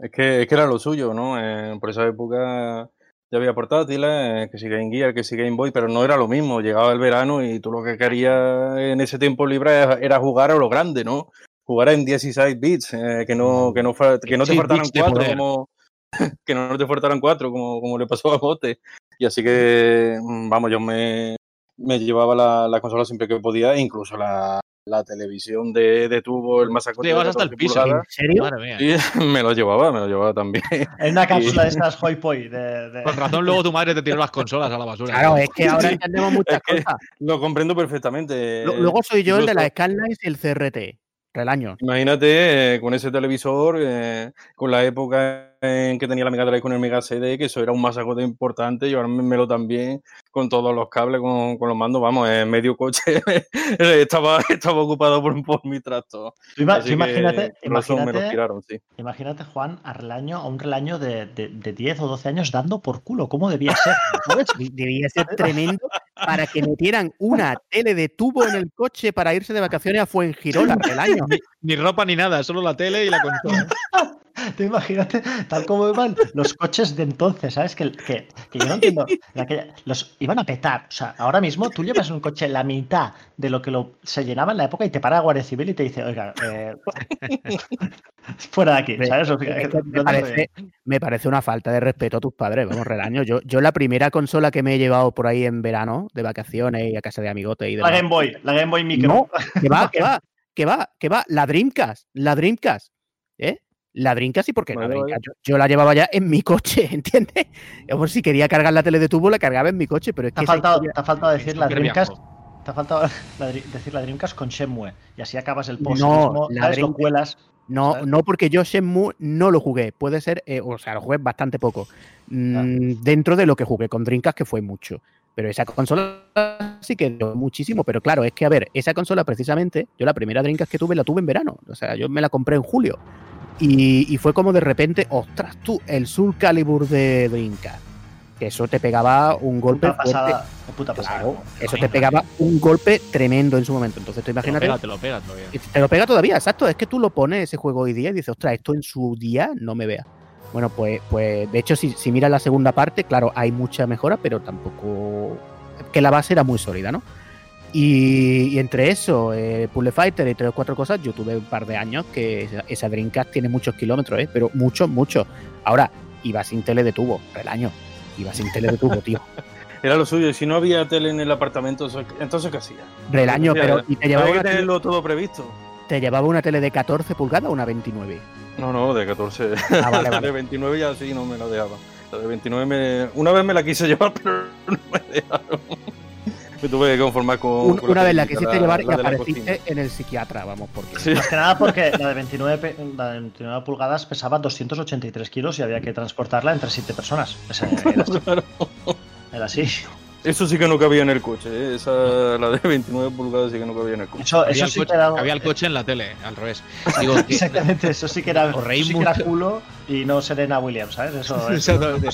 Speaker 5: es, que, es que era lo suyo, ¿no? Eh, por esa época ya había portátiles, eh, que si Game Gear, que si Game Boy, pero no era lo mismo. Llegaba el verano y tú lo que querías en ese tiempo libre era, era jugar a lo grande, ¿no? Jugar en 16 bits, eh, que no, que no, que no te
Speaker 1: 16
Speaker 5: faltaran cuatro como que no te faltaran cuatro como, como le pasó a Bote. Y así que, mm, vamos, yo me, me llevaba la, la consola siempre que podía, incluso la, la televisión de, de tubo, el masacote
Speaker 1: Te llevas hasta el
Speaker 5: 14
Speaker 1: piso.
Speaker 4: ¿En serio?
Speaker 1: Madre mía.
Speaker 5: Sí, me lo llevaba, me lo llevaba también.
Speaker 3: En una cápsula de estas Hoi Poi. De, de-
Speaker 1: Con razón, luego tu madre te tiró las consolas a la basura.
Speaker 4: Claro, es que ahora
Speaker 5: Sí.
Speaker 4: entendemos muchas
Speaker 5: Es que-
Speaker 4: cosas.
Speaker 5: Lo comprendo perfectamente.
Speaker 4: Lu- Luego soy yo el de
Speaker 5: incluso-
Speaker 4: las Scanlines y el CRT. Relaño.
Speaker 5: Imagínate eh, con ese televisor, eh, con la época que tenía la Mega Drive con el Mega CD, que eso era un masacote importante, llevármelo también con todos los cables, con, con los mandos, vamos, en medio coche estaba, estaba ocupado por, por mi tracto.
Speaker 3: Tú ima-
Speaker 5: Así
Speaker 3: tú imagínate,
Speaker 5: que eso me los
Speaker 3: imagínate,
Speaker 5: tiraron, sí.
Speaker 3: imagínate, Juan, a relaño, a un relaño de, de, de 10 o 12 años dando por culo. ¿Cómo debía ser?
Speaker 4: Debía ser tremendo para que metieran una tele de tubo en el coche para irse de vacaciones a Fuengirola, Relaño.
Speaker 1: Ni ropa ni nada, solo la tele y la consola.
Speaker 3: Te imagínate, tal como iban los coches de entonces, ¿sabes? Que, que, que yo no entiendo. aquella- los iban a petar. O sea, ahora mismo tú llevas un coche la mitad de lo que lo, se llenaba en la época y te para la Guardia Civil y te dice, oiga, eh, fuera de aquí, ¿sabes? O sea,
Speaker 4: me,
Speaker 3: ¿dónde
Speaker 4: parece, me parece una falta de respeto a tus padres, vamos, relaño. Yo, yo la primera consola que me he llevado por ahí en verano, de vacaciones y a casa de amigotes y
Speaker 3: La
Speaker 4: demás.
Speaker 3: Game Boy, la Game Boy Micro.
Speaker 4: No, que va, que va, que va, que va. La Dreamcast, la Dreamcast, ¿eh? La Dreamcast y por qué la
Speaker 5: Vale.
Speaker 4: Dreamcast. Yo, yo la llevaba ya en mi coche, ¿entiendes? Como si quería cargar la tele de tubo, la cargaba en mi coche, pero es
Speaker 3: Te
Speaker 4: que
Speaker 3: ha
Speaker 4: esa
Speaker 3: faltado,
Speaker 4: historia-
Speaker 3: te ha faltado decir la Dreamcast. Te ha faltado la decir la Dreamcast con Shenmue. Y así acabas el post.
Speaker 4: No, la Dreamcast-
Speaker 3: cuelas.
Speaker 4: No,
Speaker 3: ¿sabes?
Speaker 4: no porque yo Shenmue no lo jugué. Puede ser, eh, o sea, lo jugué bastante poco. Mm, Dentro de lo que jugué con Dreamcast, que fue mucho. Pero esa consola sí que dio muchísimo. Pero claro, es que, a ver, esa consola precisamente, yo la primera Dreamcast que tuve la tuve en verano. O sea, yo me la compré en julio. Y, y fue como de repente, ostras, tú, el Soul Calibur de Dreamcast. Que eso te pegaba un golpe
Speaker 3: Puta
Speaker 4: fuerte.
Speaker 3: pasada. puta pasada.
Speaker 4: Claro, eso te pegaba un golpe tremendo en su momento. Entonces, tú
Speaker 1: Te lo
Speaker 4: imagínate.
Speaker 1: pega, te lo pega todavía.
Speaker 4: Te lo pega todavía, exacto. Es que tú lo pones ese juego hoy día y dices, ostras, esto en su día no me vea. Bueno, pues, pues de hecho, si, si miras la segunda parte, claro, hay mucha mejora, pero tampoco. que la base era muy sólida, ¿no? Y, y entre eso, eh, Puzzle Fighter y tres o cuatro cosas, yo tuve un par de años que esa, esa Dreamcast tiene muchos kilómetros, ¿eh? Pero muchos, muchos. Ahora, iba sin tele de tubo, el año. Iba sin tele de tubo, tío.
Speaker 5: Era lo suyo. Y si no había tele en el apartamento, entonces ¿qué hacía?
Speaker 4: Relaño, pero y te llevaba,
Speaker 5: Había que tenerlo todo previsto.
Speaker 4: te llevaba una tele de 14 pulgadas o una 29.
Speaker 5: No, no, de 14.
Speaker 4: Ah, vale,
Speaker 5: La
Speaker 4: vale.
Speaker 5: de 29 ya sí no me la dejaba. La de 29 me... Una vez me la quise llevar, pero no me dejaron. Me tuve que conformar con.
Speaker 4: Un-
Speaker 5: con
Speaker 4: una vez la quisiste llevar y
Speaker 5: la de la
Speaker 4: apareciste en el psiquiatra, vamos, porque.
Speaker 5: Sí.
Speaker 3: Más que nada porque la de 29, pe- la de 29 pulgadas pesaba 283 kilos y había que transportarla entre 7 personas. Era, así,
Speaker 5: Claro.
Speaker 3: era así.
Speaker 5: Eso sí que no cabía en el coche. ¿eh? Esa, la de 29 pulgadas sí que no cabía en el coche.
Speaker 3: Eso,
Speaker 1: Había el,
Speaker 3: sí
Speaker 1: coche,
Speaker 3: que era.
Speaker 1: había el coche en la tele, al revés. Digo,
Speaker 3: Exactamente, eso sí que era, que era
Speaker 1: mucho.
Speaker 3: culo y no Serena Williams, ¿sabes? Eso.
Speaker 1: Exactamente.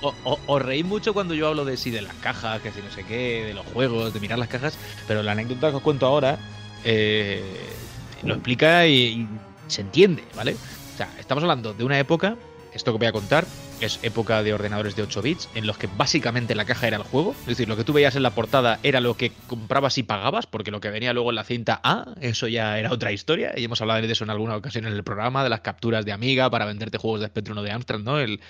Speaker 1: O- o- Os reís mucho cuando yo hablo de sí, de las cajas, que si no sé qué, de los juegos, de mirar las cajas, pero la anécdota que os cuento ahora eh, lo explica y, y se entiende, ¿vale? O sea, estamos hablando de una época, esto que voy a contar, es época de ordenadores de 8 bits, en los que básicamente la caja era el juego, es decir, lo que tú veías en la portada era lo que comprabas y pagabas, porque lo que venía luego en la cinta A, eso ya era otra historia, y hemos hablado de eso en alguna ocasión en el programa, de las capturas de Amiga para venderte juegos de Spectrum o de Amstrad, ¿no? El,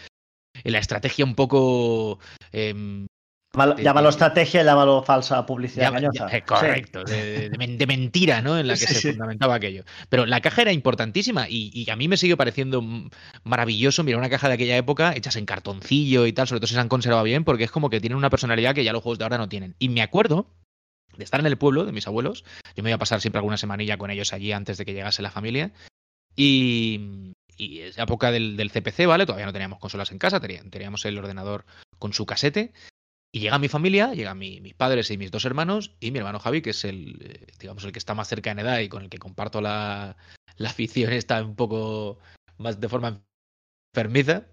Speaker 1: la estrategia un poco... em,
Speaker 3: Llámalo, llámalo estrategia, llámalo falsa publicidad engañosa.
Speaker 1: ya- eh, correcto, de, de men- de mentira, ¿no? En la que
Speaker 3: Sí,
Speaker 1: se
Speaker 3: sí.
Speaker 1: fundamentaba aquello. Pero la caja era importantísima y, y a mí me sigue pareciendo maravilloso mirar una caja de aquella época hechas en cartoncillo y tal, sobre todo si se han conservado bien, porque es como que tienen una personalidad que ya los juegos de ahora no tienen. Y me acuerdo de estar en el pueblo de mis abuelos, yo me iba a pasar siempre alguna semanilla con ellos allí antes de que llegase la familia, y, y esa época del, del CPC, ¿vale? Todavía no teníamos consolas en casa, teníamos el ordenador con su casete. Y llega mi familia, llegan mi- mis padres y mis dos hermanos, y mi hermano Javi, que es el, eh, digamos, el que está más cerca en edad y con el que comparto la, afición, está un poco más de forma enfermiza,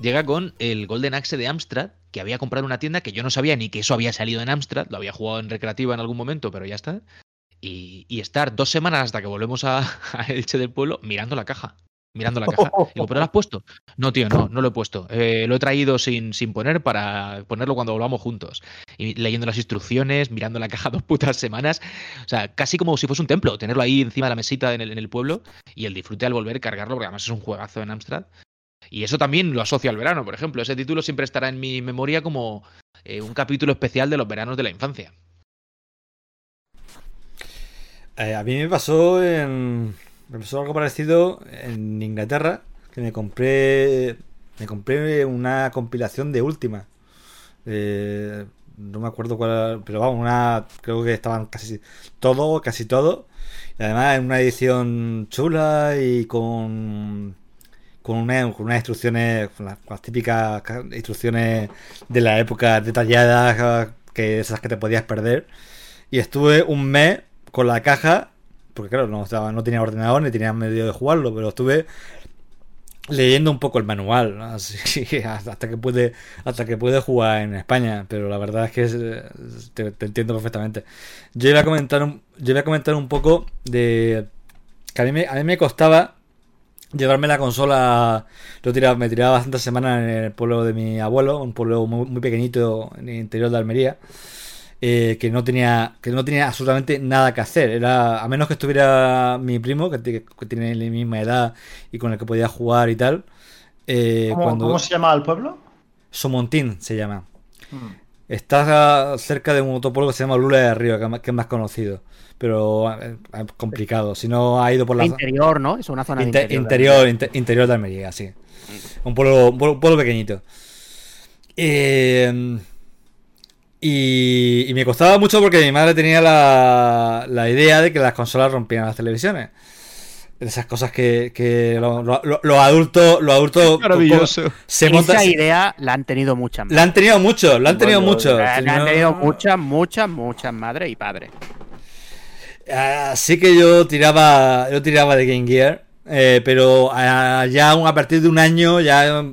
Speaker 1: llega con el Golden Axe de Amstrad, que había comprado en una tienda que yo no sabía ni que eso había salido en Amstrad, lo había jugado en recreativa en algún momento, pero ya está. Y, y estar dos semanas hasta que volvemos a, a Elche del Pueblo mirando la caja. Mirando la caja. Digo, ¿pero lo has puesto? No, tío, no, no lo he puesto. Eh, lo he traído sin, sin poner para ponerlo cuando volvamos juntos. Y leyendo las instrucciones, mirando la caja dos putas semanas. O sea, casi como si fuese un templo, tenerlo ahí encima de la mesita en el, en el pueblo y el disfrute al volver cargarlo, porque además es un juegazo en Amstrad. Y eso también lo asocio al verano, por ejemplo. Ese título siempre estará en mi memoria como eh, un capítulo especial de los veranos de la infancia.
Speaker 2: Eh, a mí me pasó en. Me pasó algo parecido en Inglaterra. Que me compré. Me compré una compilación de última. Eh, no me acuerdo cuál. Pero vamos, una. Creo que estaban casi todo, casi todo. Y además en una edición chula y con. Con, una- con unas instrucciones, con las, con las típicas ca- instrucciones de la época detalladas, que esas que te podías perder. Y estuve un mes con la caja, porque claro, no, tenía ordenador ni tenía medio de jugarlo, pero estuve leyendo un poco el manual, así hasta que puede hasta que puede jugar en España, pero la verdad es que te entiendo perfectamente. Yo iba a comentar un, yo iba a comentar un poco de que a mí me, a mí me costaba llevarme la consola. Yo tiraba, me tiraba bastantes semanas en el pueblo de mi abuelo, un pueblo muy, muy pequeñito en el interior de Almería. Eh, que no tenía que no tenía absolutamente nada que hacer era a menos que estuviera mi primo que, ti- que tiene la misma edad y con el que podía jugar y tal eh,
Speaker 3: ¿Cómo,
Speaker 2: cuando
Speaker 3: cómo se llama el pueblo?
Speaker 2: Somontín se llama
Speaker 3: Hmm.
Speaker 2: Está cerca de un otro pueblo que se llama Lula de Río, que es más- que es más conocido. Pero eh, es complicado. Si no ha ido por la
Speaker 4: Interior, ¿no? Es una zona de interior.
Speaker 2: interior, inte- interior de Almería, sí. Un pueblo, un pueblo, un pueblo pequeñito. Eh, y, y me costaba mucho porque mi madre tenía la, la idea de que las consolas rompían las televisiones. Esas cosas que, que lo- lo- lo- los adultos, los adultos
Speaker 1: Maravilloso.
Speaker 2: se montan.
Speaker 4: Esa idea la han tenido muchas
Speaker 2: La han tenido mucho, la han tenido
Speaker 5: Bueno,
Speaker 2: mucho.
Speaker 4: La, han tenido muchas, muchas, muchas madres y padres.
Speaker 2: Así que yo tiraba, yo tiraba de Game Gear, eh, pero ah, ya a partir de un año ya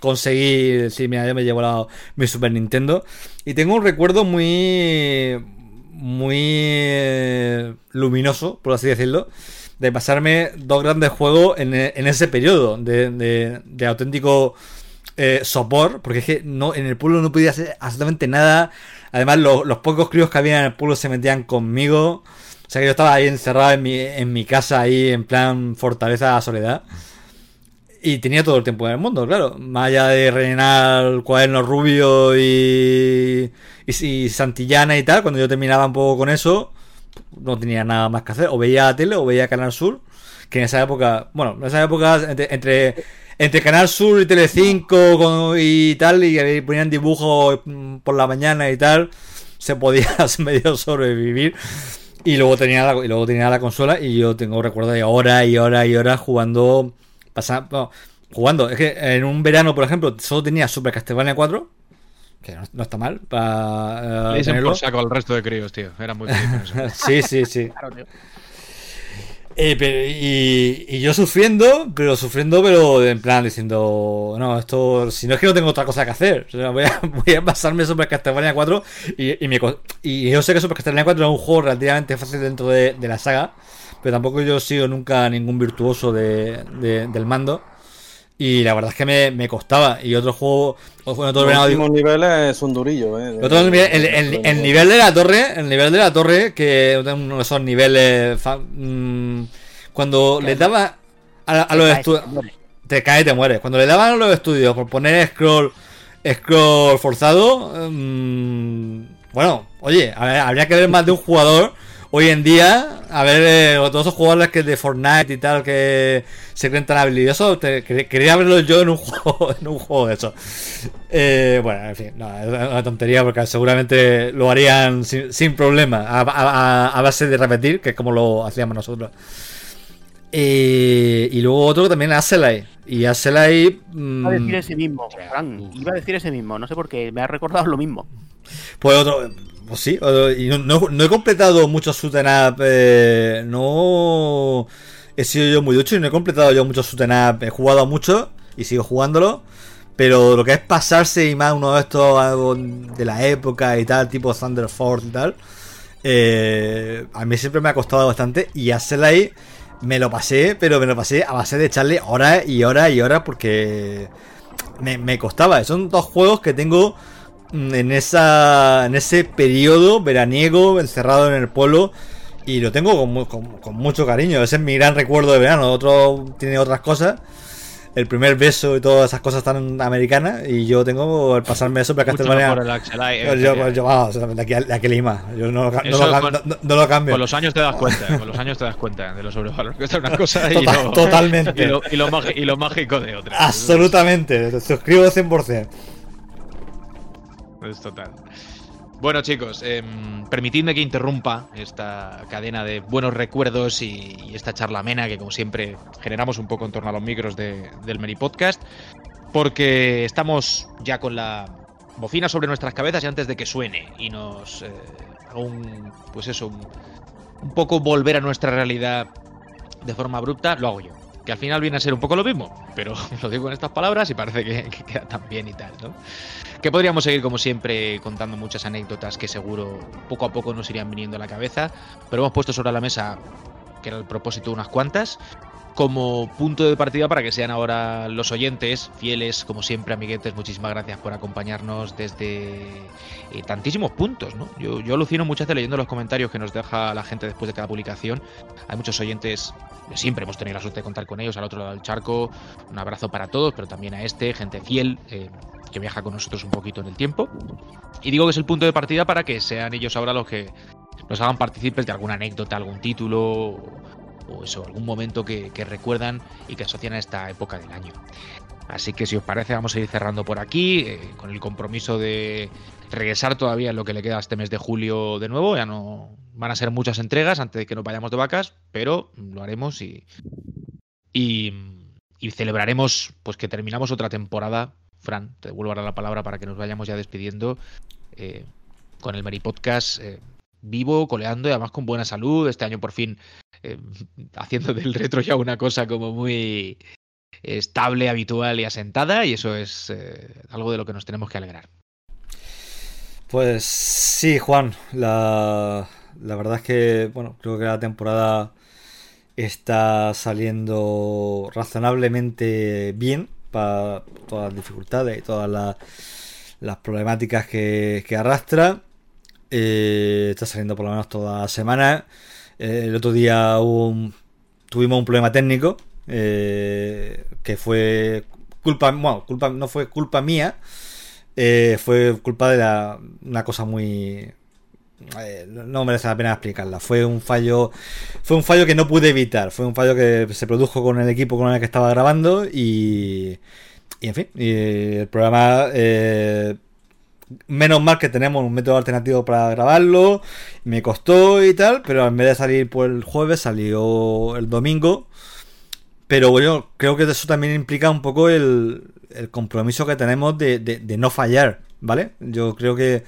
Speaker 2: conseguí decir, mira, yo me llevo la- mi Super Nintendo y tengo un recuerdo muy, muy eh, luminoso, por así decirlo, de pasarme dos grandes juegos en, e- en ese periodo de, de- auténtico eh, sopor, porque es que no, en el pueblo no podía hacer absolutamente nada. Además, lo- los pocos críos que había en el pueblo se metían conmigo. O sea que yo estaba ahí encerrado en mi, en mi casa, ahí en plan fortaleza soledad. Y tenía todo el tiempo del mundo, claro. Más allá de rellenar cuadernos rubio y, y, Santillana y tal, cuando yo terminaba un poco con eso, no tenía nada más que hacer. O veía la tele o veía Canal Sur, que en esa época, bueno, en esa época entre, entre, Canal Sur y Telecinco con- y tal, y ponían dibujos mm, por la mañana y tal, se podía medio sobrevivir. Y luego tenía la, y luego tenía la consola y yo tengo recuerdo de horas y horas y horas jugando. Pasa- no, jugando. Es que en un verano, por ejemplo, solo tenía Super Castlevania 4. Que no, no está mal para
Speaker 1: Le
Speaker 2: eh,
Speaker 1: dicen
Speaker 2: tenerlo.
Speaker 1: por saco al resto de críos, tío. Era muy.
Speaker 2: Sí, sí, sí.
Speaker 4: Claro, tío.
Speaker 2: Eh, pero- y, y yo sufriendo, pero sufriendo, pero en plan diciendo, no, esto, si no es que no tengo otra cosa que hacer, o sea, voy, a, voy a pasarme Super Castlevania 4 y, y, me y yo sé que Super Castlevania 4 es un juego relativamente fácil dentro de, de la saga, pero tampoco yo he sido nunca ningún virtuoso de, de- del mando. Y la verdad es que me, me costaba. Y otro juego, bueno,
Speaker 5: Los últimos niveles son durillos, ¿eh?
Speaker 2: otro nivel- el, el- el nivel de la torre, el nivel de la torre, que es uno de esos niveles fa- mm, cuando le daba a, a los estudios te caes y te mueres. Cuando le daban a los estudios por poner scroll scroll forzado, mm, bueno, oye, a ver, habría que ver más de un jugador hoy en día, a ver eh, todos esos jugadores que de Fortnite y tal que se creen tan habilidosos, te- quería verlo yo en un juego, en un juego de eso. Eh, bueno, en fin, no, es una tontería porque seguramente lo harían sin, sin problema, a, a- a- a base de repetir, que es como lo hacíamos nosotros. Eh, y luego otro que también Aselai. Y Aselai. mm,
Speaker 4: Iba a decir ese mismo, Fran. Iba a decir ese mismo. No sé por qué. Me ha recordado lo mismo.
Speaker 2: Pues otro. Pues sí, no, no- no he completado muchos shoot'em up. eh, no he sido yo muy ducho y no he completado yo muchos shoot'em up. He jugado mucho y sigo jugándolo. Pero lo que es pasarse y más uno de estos de la época y tal, tipo Thunder Force y tal, eh, a mí siempre me ha costado bastante. Y ahí me lo pasé, pero me lo pasé a base de echarle horas y horas y horas porque me, me costaba. Son dos juegos que tengo en esa en ese periodo veraniego encerrado en el pueblo y lo tengo con, con- con mucho cariño. Ese es mi gran recuerdo de verano. Otro tiene otras cosas. El primer beso y todas esas cosas tan americanas. Y yo tengo el pasarme eso para Castlevania.
Speaker 1: Eye,
Speaker 2: Yo,
Speaker 1: eh,
Speaker 2: yo, yo, vamos, de aquí a, de aquí Lima. Yo no, no lo,
Speaker 1: con-
Speaker 2: no- no lo cambio.
Speaker 1: Con los años te das cuenta, con los años te das cuenta de lo sobrevalor que está una cosa y,
Speaker 2: Total-
Speaker 1: lo,
Speaker 2: totalmente.
Speaker 1: y, lo, y, y lo mágico de otra.
Speaker 2: Absolutamente. Suscribo 100%.
Speaker 1: Es total. Bueno, chicos, em, permitidme que interrumpa esta cadena de buenos recuerdos y, esta charla amena que, como siempre, generamos un poco en torno a los micros de- del Meri Podcast, porque estamos ya con la bocina sobre nuestras cabezas y antes de que suene y nos eh, un, pues eso, un, un poco volver a nuestra realidad de forma abrupta, lo hago yo. Que al final viene a ser un poco lo mismo, pero lo digo en estas palabras y parece que, que queda tan bien y tal, ¿no? Que podríamos seguir, como siempre, contando muchas anécdotas que seguro poco a poco nos irían viniendo a la cabeza, pero hemos puesto sobre la mesa, que era el propósito, unas cuantas. como punto de partida para que sean ahora los oyentes fieles, como siempre, amiguetes. Muchísimas gracias por acompañarnos desde eh, tantísimos puntos. ¿no? Yo, yo alucino muchas veces leyendo los comentarios que nos deja la gente después de cada publicación. Hay muchos oyentes, siempre hemos tenido la suerte de contar con ellos al otro lado del charco. Un abrazo para todos, pero también a este, gente fiel. Eh, que viaja con nosotros un poquito en el tiempo. Y digo que es el punto de partida para que sean ellos ahora los que nos hagan partícipes de alguna anécdota, algún título o eso, algún momento que, recuerdan y que asocian a esta época del año. Así que si os parece vamos a ir cerrando por aquí, eh, con el compromiso de regresar todavía en lo que le queda este mes de julio de nuevo. Ya no van a ser muchas entregas antes de que nos vayamos de vacas, pero lo haremos y, y, celebraremos pues que terminamos otra temporada. Fran, te devuelvo ahora la palabra para que nos vayamos ya despidiendo eh, con el Meri Podcast. Eh, vivo, coleando y además con buena salud. Este año por fin eh, haciendo del retro ya una cosa como muy estable, habitual y asentada y eso es algo de lo que nos tenemos que alegrar.
Speaker 2: Pues sí, Juan, la, la verdad es que, bueno, creo que la temporada está saliendo razonablemente bien para todas las dificultades y todas las, problemáticas que, arrastra. Eh, está saliendo por lo menos toda semana. Eh, el otro día tuvimos un problema técnico eh, que fue culpa, bueno, culpa, no fue culpa mía, fue culpa de la, una cosa muy, no merece la pena explicarla. Fue un fallo, fue un fallo que no pude evitar. Fue un fallo que se produjo con el equipo con el que estaba grabando y, y en fin, el programa Menos mal que tenemos un método alternativo para grabarlo. Me costó y tal, pero en vez de salir por el jueves, salió el domingo. Pero bueno, creo que eso también implica un poco el, compromiso que tenemos de, no fallar, ¿vale? Yo creo que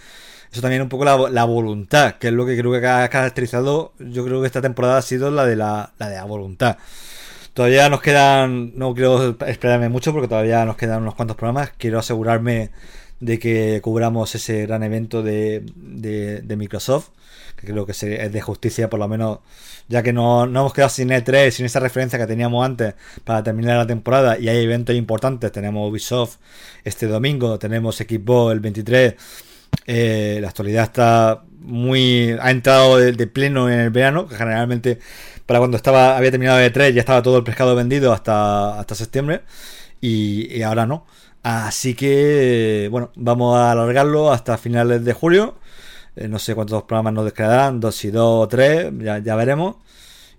Speaker 2: eso también un poco la, voluntad, que es lo que creo que ha caracterizado, yo creo que esta temporada ha sido la de la, la de la voluntad. Todavía nos quedan, no quiero esperarme mucho porque todavía nos quedan unos cuantos programas. Quiero asegurarme de que cubramos ese gran evento de, de, Microsoft, que creo que es de justicia por lo menos, ya que no, no hemos quedado sin E3, sin esa referencia que teníamos antes para terminar la temporada y hay eventos importantes, tenemos Ubisoft este domingo, tenemos Xbox el 23, eh, la actualidad está muy ha entrado de, pleno en el verano, que generalmente para cuando estaba había terminado E3 ya estaba todo el pescado vendido hasta, hasta septiembre y ahora no. Así que, bueno, vamos a alargarlo hasta finales de julio. Eh, no sé cuántos programas nos quedarán, dos y dos o tres, ya, ya veremos.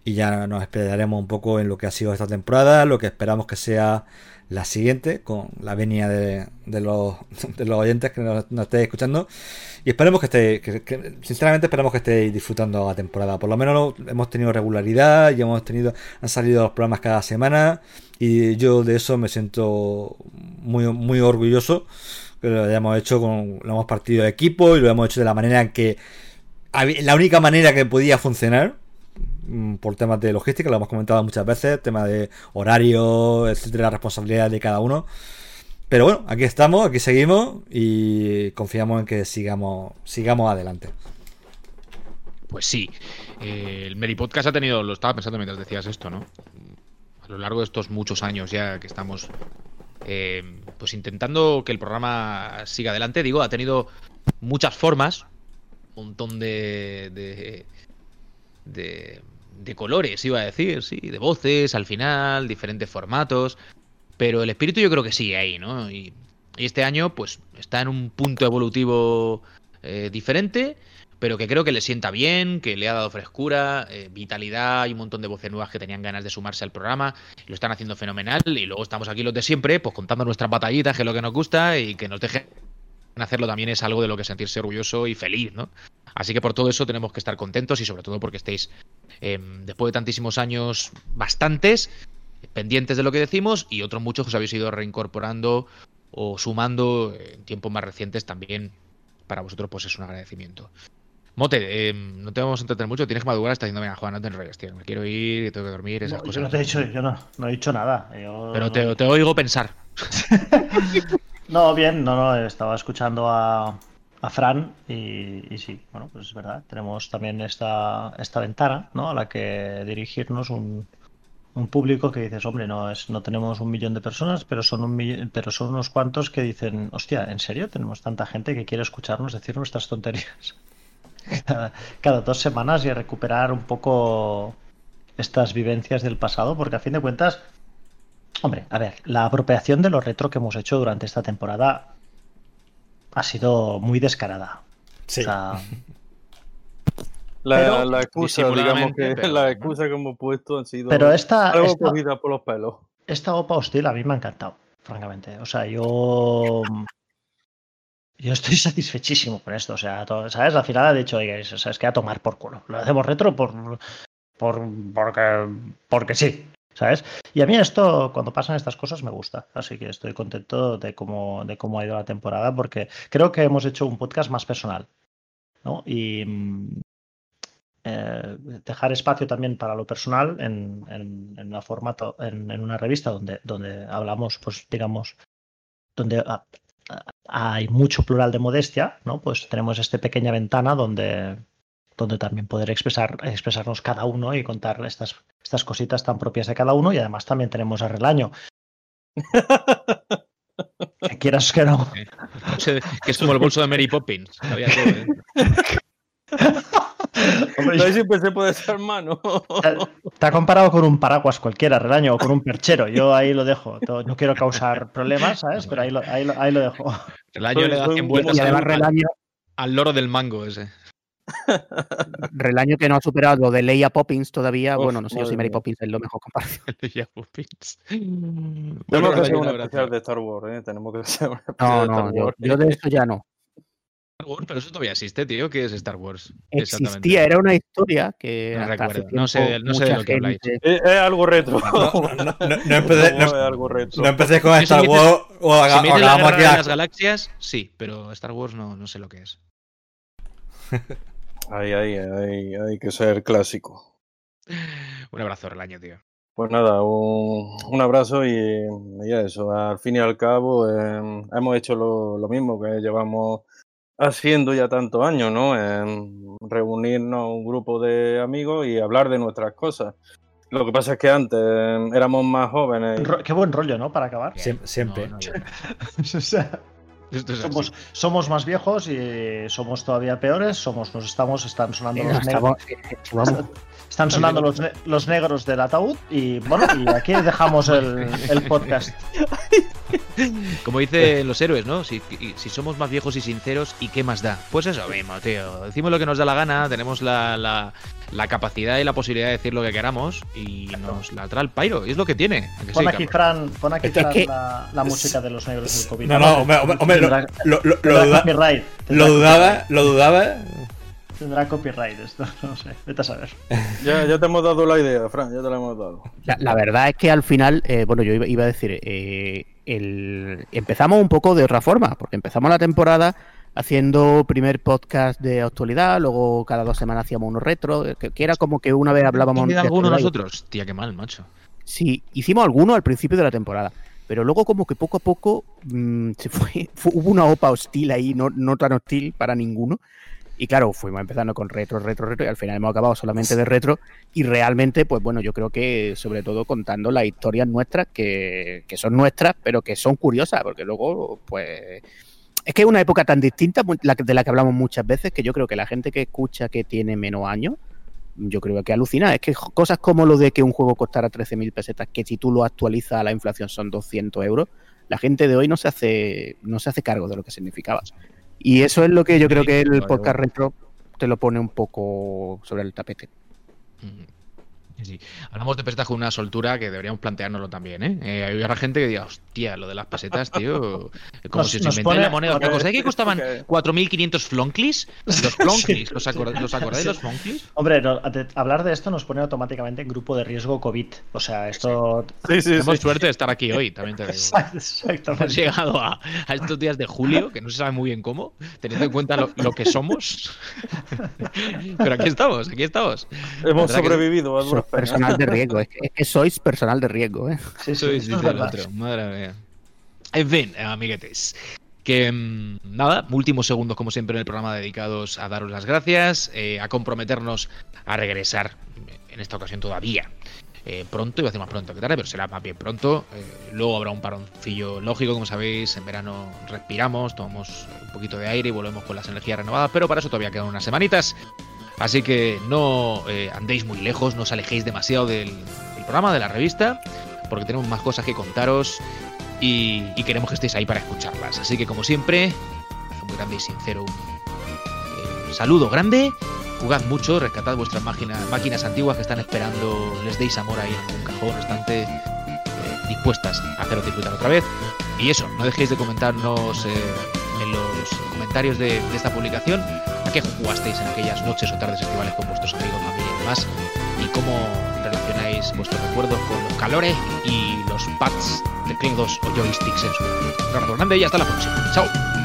Speaker 2: Y ya nos esperaremos un poco en lo que ha sido esta temporada, lo que esperamos que sea la siguiente, con la venia de, los, de los oyentes que nos, estéis escuchando. Y esperemos que estéis, sinceramente esperamos que estéis disfrutando la temporada. Por lo menos hemos tenido regularidad y hemos tenido, han salido los programas cada semana. Y yo de eso me siento muy, muy orgulloso. Que lo hayamos hecho con, lo hemos partido de equipo y lo hemos hecho de la manera en que la única manera que podía funcionar por temas de logística, lo hemos comentado muchas veces, tema de horario, etcétera, responsabilidad de cada uno. Pero bueno, aquí estamos, aquí seguimos y confiamos en que sigamos, sigamos adelante.
Speaker 1: Pues sí, eh, el Meri Podcast ha tenido, lo estaba pensando mientras decías esto, ¿no? A lo largo de estos muchos años ya que estamos eh, pues intentando que el programa siga adelante, digo, ha tenido muchas formas, un montón de, de, de colores, iba a decir, sí, de voces al final, diferentes formatos. Pero el espíritu yo creo que sigue ahí, ¿no? Y, este año, pues, está en un punto evolutivo eh, diferente, pero que creo que le sienta bien, que le ha dado frescura, eh, vitalidad y un montón de voces nuevas que tenían ganas de sumarse al programa. Lo están haciendo fenomenal y luego estamos aquí los de siempre, pues contando nuestras batallitas, que es lo que nos gusta y que nos dejen hacerlo también es algo de lo que sentirse orgulloso y feliz, ¿no? Así que por todo eso tenemos que estar contentos y sobre todo porque estéis, em, después de tantísimos años, bastantes, pendientes de lo que decimos y otros muchos que os habéis ido reincorporando o sumando en tiempos más recientes también para vosotros pues es un agradecimiento. Mote, em, no te vamos a entretener mucho, tienes que madurar, está diciendo, mira, Juan, no te enrolles, tío, me quiero ir, tengo que dormir, esas cosas.
Speaker 3: Yo no te he dicho, yo no, no he dicho nada.
Speaker 1: Pero te, te oigo pensar.
Speaker 3: no, bien, no, no, estaba escuchando a, a Fran y, sí, bueno, pues es verdad, tenemos también esta, esta ventana ¿no? a la que dirigirnos un, un público que dices, hombre, no es, no tenemos un millón de personas, pero son un pero son unos cuantos que dicen, hostia, ¿en serio tenemos tanta gente que quiere escucharnos decir nuestras tonterías? Cada, cada dos semanas y recuperar un poco estas vivencias del pasado, porque a fin de cuentas, hombre, a ver, la apropiación de lo retro que hemos hecho durante esta temporada ha sido muy descarada.
Speaker 2: Sí.
Speaker 3: O sea,
Speaker 5: La,
Speaker 3: Pero-
Speaker 5: la excusa, digamos que
Speaker 1: pero
Speaker 5: la excusa que hemos puesto han sido
Speaker 3: pero esta,
Speaker 5: algo
Speaker 3: esta,
Speaker 5: cogida por los pelos.
Speaker 3: esta OPA hostil a mí me ha encantado, francamente. O sea, yo. Yo estoy satisfechísimo con esto. O sea, ¿sabes? Al final ha dicho, oye, o sea, es que a tomar por culo. Lo hacemos retro por. por porque, porque sí. ¿Sabes? Y a mí esto, cuando pasan estas cosas, me gusta. Así que estoy contento de cómo, de cómo ha ido la temporada, porque creo que hemos hecho un podcast más personal. ¿no? Y mm, eh, dejar espacio también para lo personal en, en, en formato, en, una revista donde, donde hablamos, pues digamos, donde ah, hay mucho plural de modestia, ¿no? Pues tenemos esta pequeña ventana donde, donde también poder expresar, expresarnos cada uno y contar estas, estas cositas tan propias de cada uno. Y además también tenemos a Relaño. Que quieras que no.
Speaker 1: Que es como el bolso de Mary Poppins. Todo, ¿eh?
Speaker 3: Hombre,
Speaker 5: No siempre se puede ser hermano.
Speaker 3: Te- ha comparado con un paraguas cualquiera, Relaño, o con un perchero. Yo ahí lo dejo. No quiero causar problemas, ¿sabes? Pero ahí lo, ahí lo, ahí lo dejo.
Speaker 1: El año le da
Speaker 5: Soy-
Speaker 1: 100
Speaker 5: soy-
Speaker 1: vueltas
Speaker 4: Y además
Speaker 1: al,
Speaker 4: Relaño,
Speaker 1: al loro del mango ese.
Speaker 4: Relaño que no ha superado lo de Leia Poppins todavía.
Speaker 5: Uf,
Speaker 4: bueno, no sé yo si Mary. Poppins es lo mejor comparado.
Speaker 1: El de Yahoo Pins.
Speaker 5: Tenemos
Speaker 1: Bueno,
Speaker 5: que hacer un especial de Star Wars, ¿eh? Tenemos que hacer un
Speaker 4: No,
Speaker 5: especial de
Speaker 4: no,
Speaker 5: Star
Speaker 4: yo,
Speaker 5: Wars.
Speaker 4: yo de eso ya no.
Speaker 1: Star Wars, pero eso todavía existe, tío. ¿Qué es Star Wars?
Speaker 4: Existía, era una historia que
Speaker 1: No
Speaker 4: hasta hace
Speaker 1: recuerdo, no sé no sé de lo que habláis.
Speaker 5: Es, algo retro.
Speaker 2: No, no, no, no empecé, no-
Speaker 5: es algo retro.
Speaker 2: no empecé con
Speaker 1: si
Speaker 2: Star
Speaker 1: dices-
Speaker 2: Wars o, haga-
Speaker 1: Si
Speaker 2: o
Speaker 1: la guerra de las galaxias, sí, pero Star Wars no, no sé lo que es.
Speaker 5: Ahí, ahí, ahí, hay que ser clásico.
Speaker 1: Un abrazo, Relaño, tío.
Speaker 5: Pues nada, un, un abrazo y, y eso. Al fin y al cabo, eh, hemos hecho lo, lo mismo que llevamos haciendo ya tantos años, ¿no? En reunirnos un grupo de amigos y hablar de nuestras cosas. Lo que pasa es que antes eh, éramos más jóvenes. y-
Speaker 3: Qué buen rollo, ¿no? Para acabar.
Speaker 2: Siem- siempre.
Speaker 1: No, no, yo-
Speaker 3: O sea,
Speaker 1: Esto es así.
Speaker 3: somos, somos más viejos y somos todavía peores. Somos, nos estamos, están sonando
Speaker 4: Eh,
Speaker 3: los
Speaker 4: estamos-
Speaker 3: negros. Están sonando los, ne- los negros del ataúd y bueno, y aquí dejamos el, el podcast.
Speaker 1: Como dicen los héroes, ¿no? Si, si somos más viejos y sinceros, ¿y qué más da? Pues eso mismo, tío. Decimos lo que nos da la gana, tenemos la, la- la capacidad y la posibilidad de decir lo que queramos y nos la trae el pairo. Y es lo que tiene. ¿A que sí,
Speaker 3: Pon aquí? Fran, pon aquí, Fran,
Speaker 4: que-
Speaker 3: la, la música de los negros del COVID.
Speaker 2: No, no, hombre, hombre, hombre, lo, lo, lo, dudaba, lo dudaba.
Speaker 3: Tendrá copyright esto, no sé, vete a saber.
Speaker 5: Ya, ya te hemos dado la idea, Fran, ya te la hemos dado.
Speaker 4: La, la verdad es que al final, eh, bueno, yo iba, iba a decir, eh, el- empezamos un poco de otra forma, porque empezamos la temporada haciendo primer podcast de actualidad, luego cada dos semanas hacíamos uno retro, que, que era como que una vez hablábamos
Speaker 1: ¿Queda
Speaker 4: de
Speaker 1: alguno
Speaker 4: y-
Speaker 1: nosotros? Tía, qué mal, macho.
Speaker 4: Sí, hicimos alguno al principio de la temporada, pero luego como que poco a poco mm, se fue, fue- hubo una OPA hostil ahí, no, no tan hostil para ninguno. Y claro, fuimos empezando con retro, retro, retro, y al final hemos acabado solamente de retro. Y realmente, pues bueno, yo creo que sobre todo contando las historias nuestras, que, que son nuestras, pero que son curiosas, porque luego, pues. Es que es una época tan distinta de la que hablamos muchas veces, que yo creo que la gente que escucha que tiene menos años, yo creo que alucina. Es que cosas como lo de que un juego costara 13.000 pesetas, que si tú lo actualizas a la inflación son 200 euros, la gente de hoy no se hace, no se hace cargo de lo que significaba. Y eso es lo que yo creo que el podcast retro te lo pone un poco sobre el tapete.
Speaker 1: Sí. Hablamos de pesetas con una soltura que deberíamos planteárnoslo también, ¿eh? eh hay habrá gente que diga, hostia, lo de las pesetas, tío. Como
Speaker 3: Nos-
Speaker 1: si se inventara la moneda. cosa. ¿Sabéis que costaban
Speaker 5: que-
Speaker 1: 4.500 flonklis? Los flonklis, ¿los, acordáis, ¿los acordáis de los flonklis?
Speaker 3: Hombre, no, de- hablar de esto nos pone automáticamente en grupo de riesgo COVID. O sea, esto.
Speaker 5: Sí, sí,
Speaker 1: Tenemos
Speaker 5: sí.
Speaker 1: suerte de estar aquí hoy, también te digo. Hemos
Speaker 3: Exactamente.
Speaker 1: llegado a, a estos días de julio, que no se sabe muy bien cómo, teniendo en cuenta lo, lo que somos. Pero aquí estamos, aquí estamos.
Speaker 5: Hemos
Speaker 1: ¿Verdad que-
Speaker 4: Sois personal de riesgo, es que, es que sois personal de riesgo, ¿eh?
Speaker 3: Sí, es
Speaker 1: del otro, madre mía. En fin, amiguetes. Que mm, nada, últimos segundos, como siempre, en el programa dedicados a daros las gracias, eh, a comprometernos a regresar, en esta ocasión todavía, eh, pronto, iba a decir más pronto que tarde, pero será más bien pronto. Eh, luego habrá un paroncillo lógico, como sabéis, en verano respiramos, tomamos un poquito de aire y volvemos con las energías renovadas, pero para eso todavía quedan unas semanitas. Así que no eh, andéis muy lejos, no os alejéis demasiado del, programa, de la revista, porque tenemos más cosas que contaros y, queremos que estéis ahí para escucharlas. Así que como siempre, muy grande y sincero, un, eh, un saludo grande jugad mucho, rescatad vuestras máquinas, antiguas que están esperando, les deis amor ahí en un cajón, bastante eh, dispuestas a haceros disfrutar otra vez. Y eso, no dejéis de comentarnos eh, en los comentarios de, esta publicación qué jugasteis en aquellas noches o tardes estivales con vuestros amigos, familia y demás, y cómo relacionáis vuestros recuerdos con los calores y los pads, teclados o joysticks en su abrazo grande y hasta la próxima. Chao.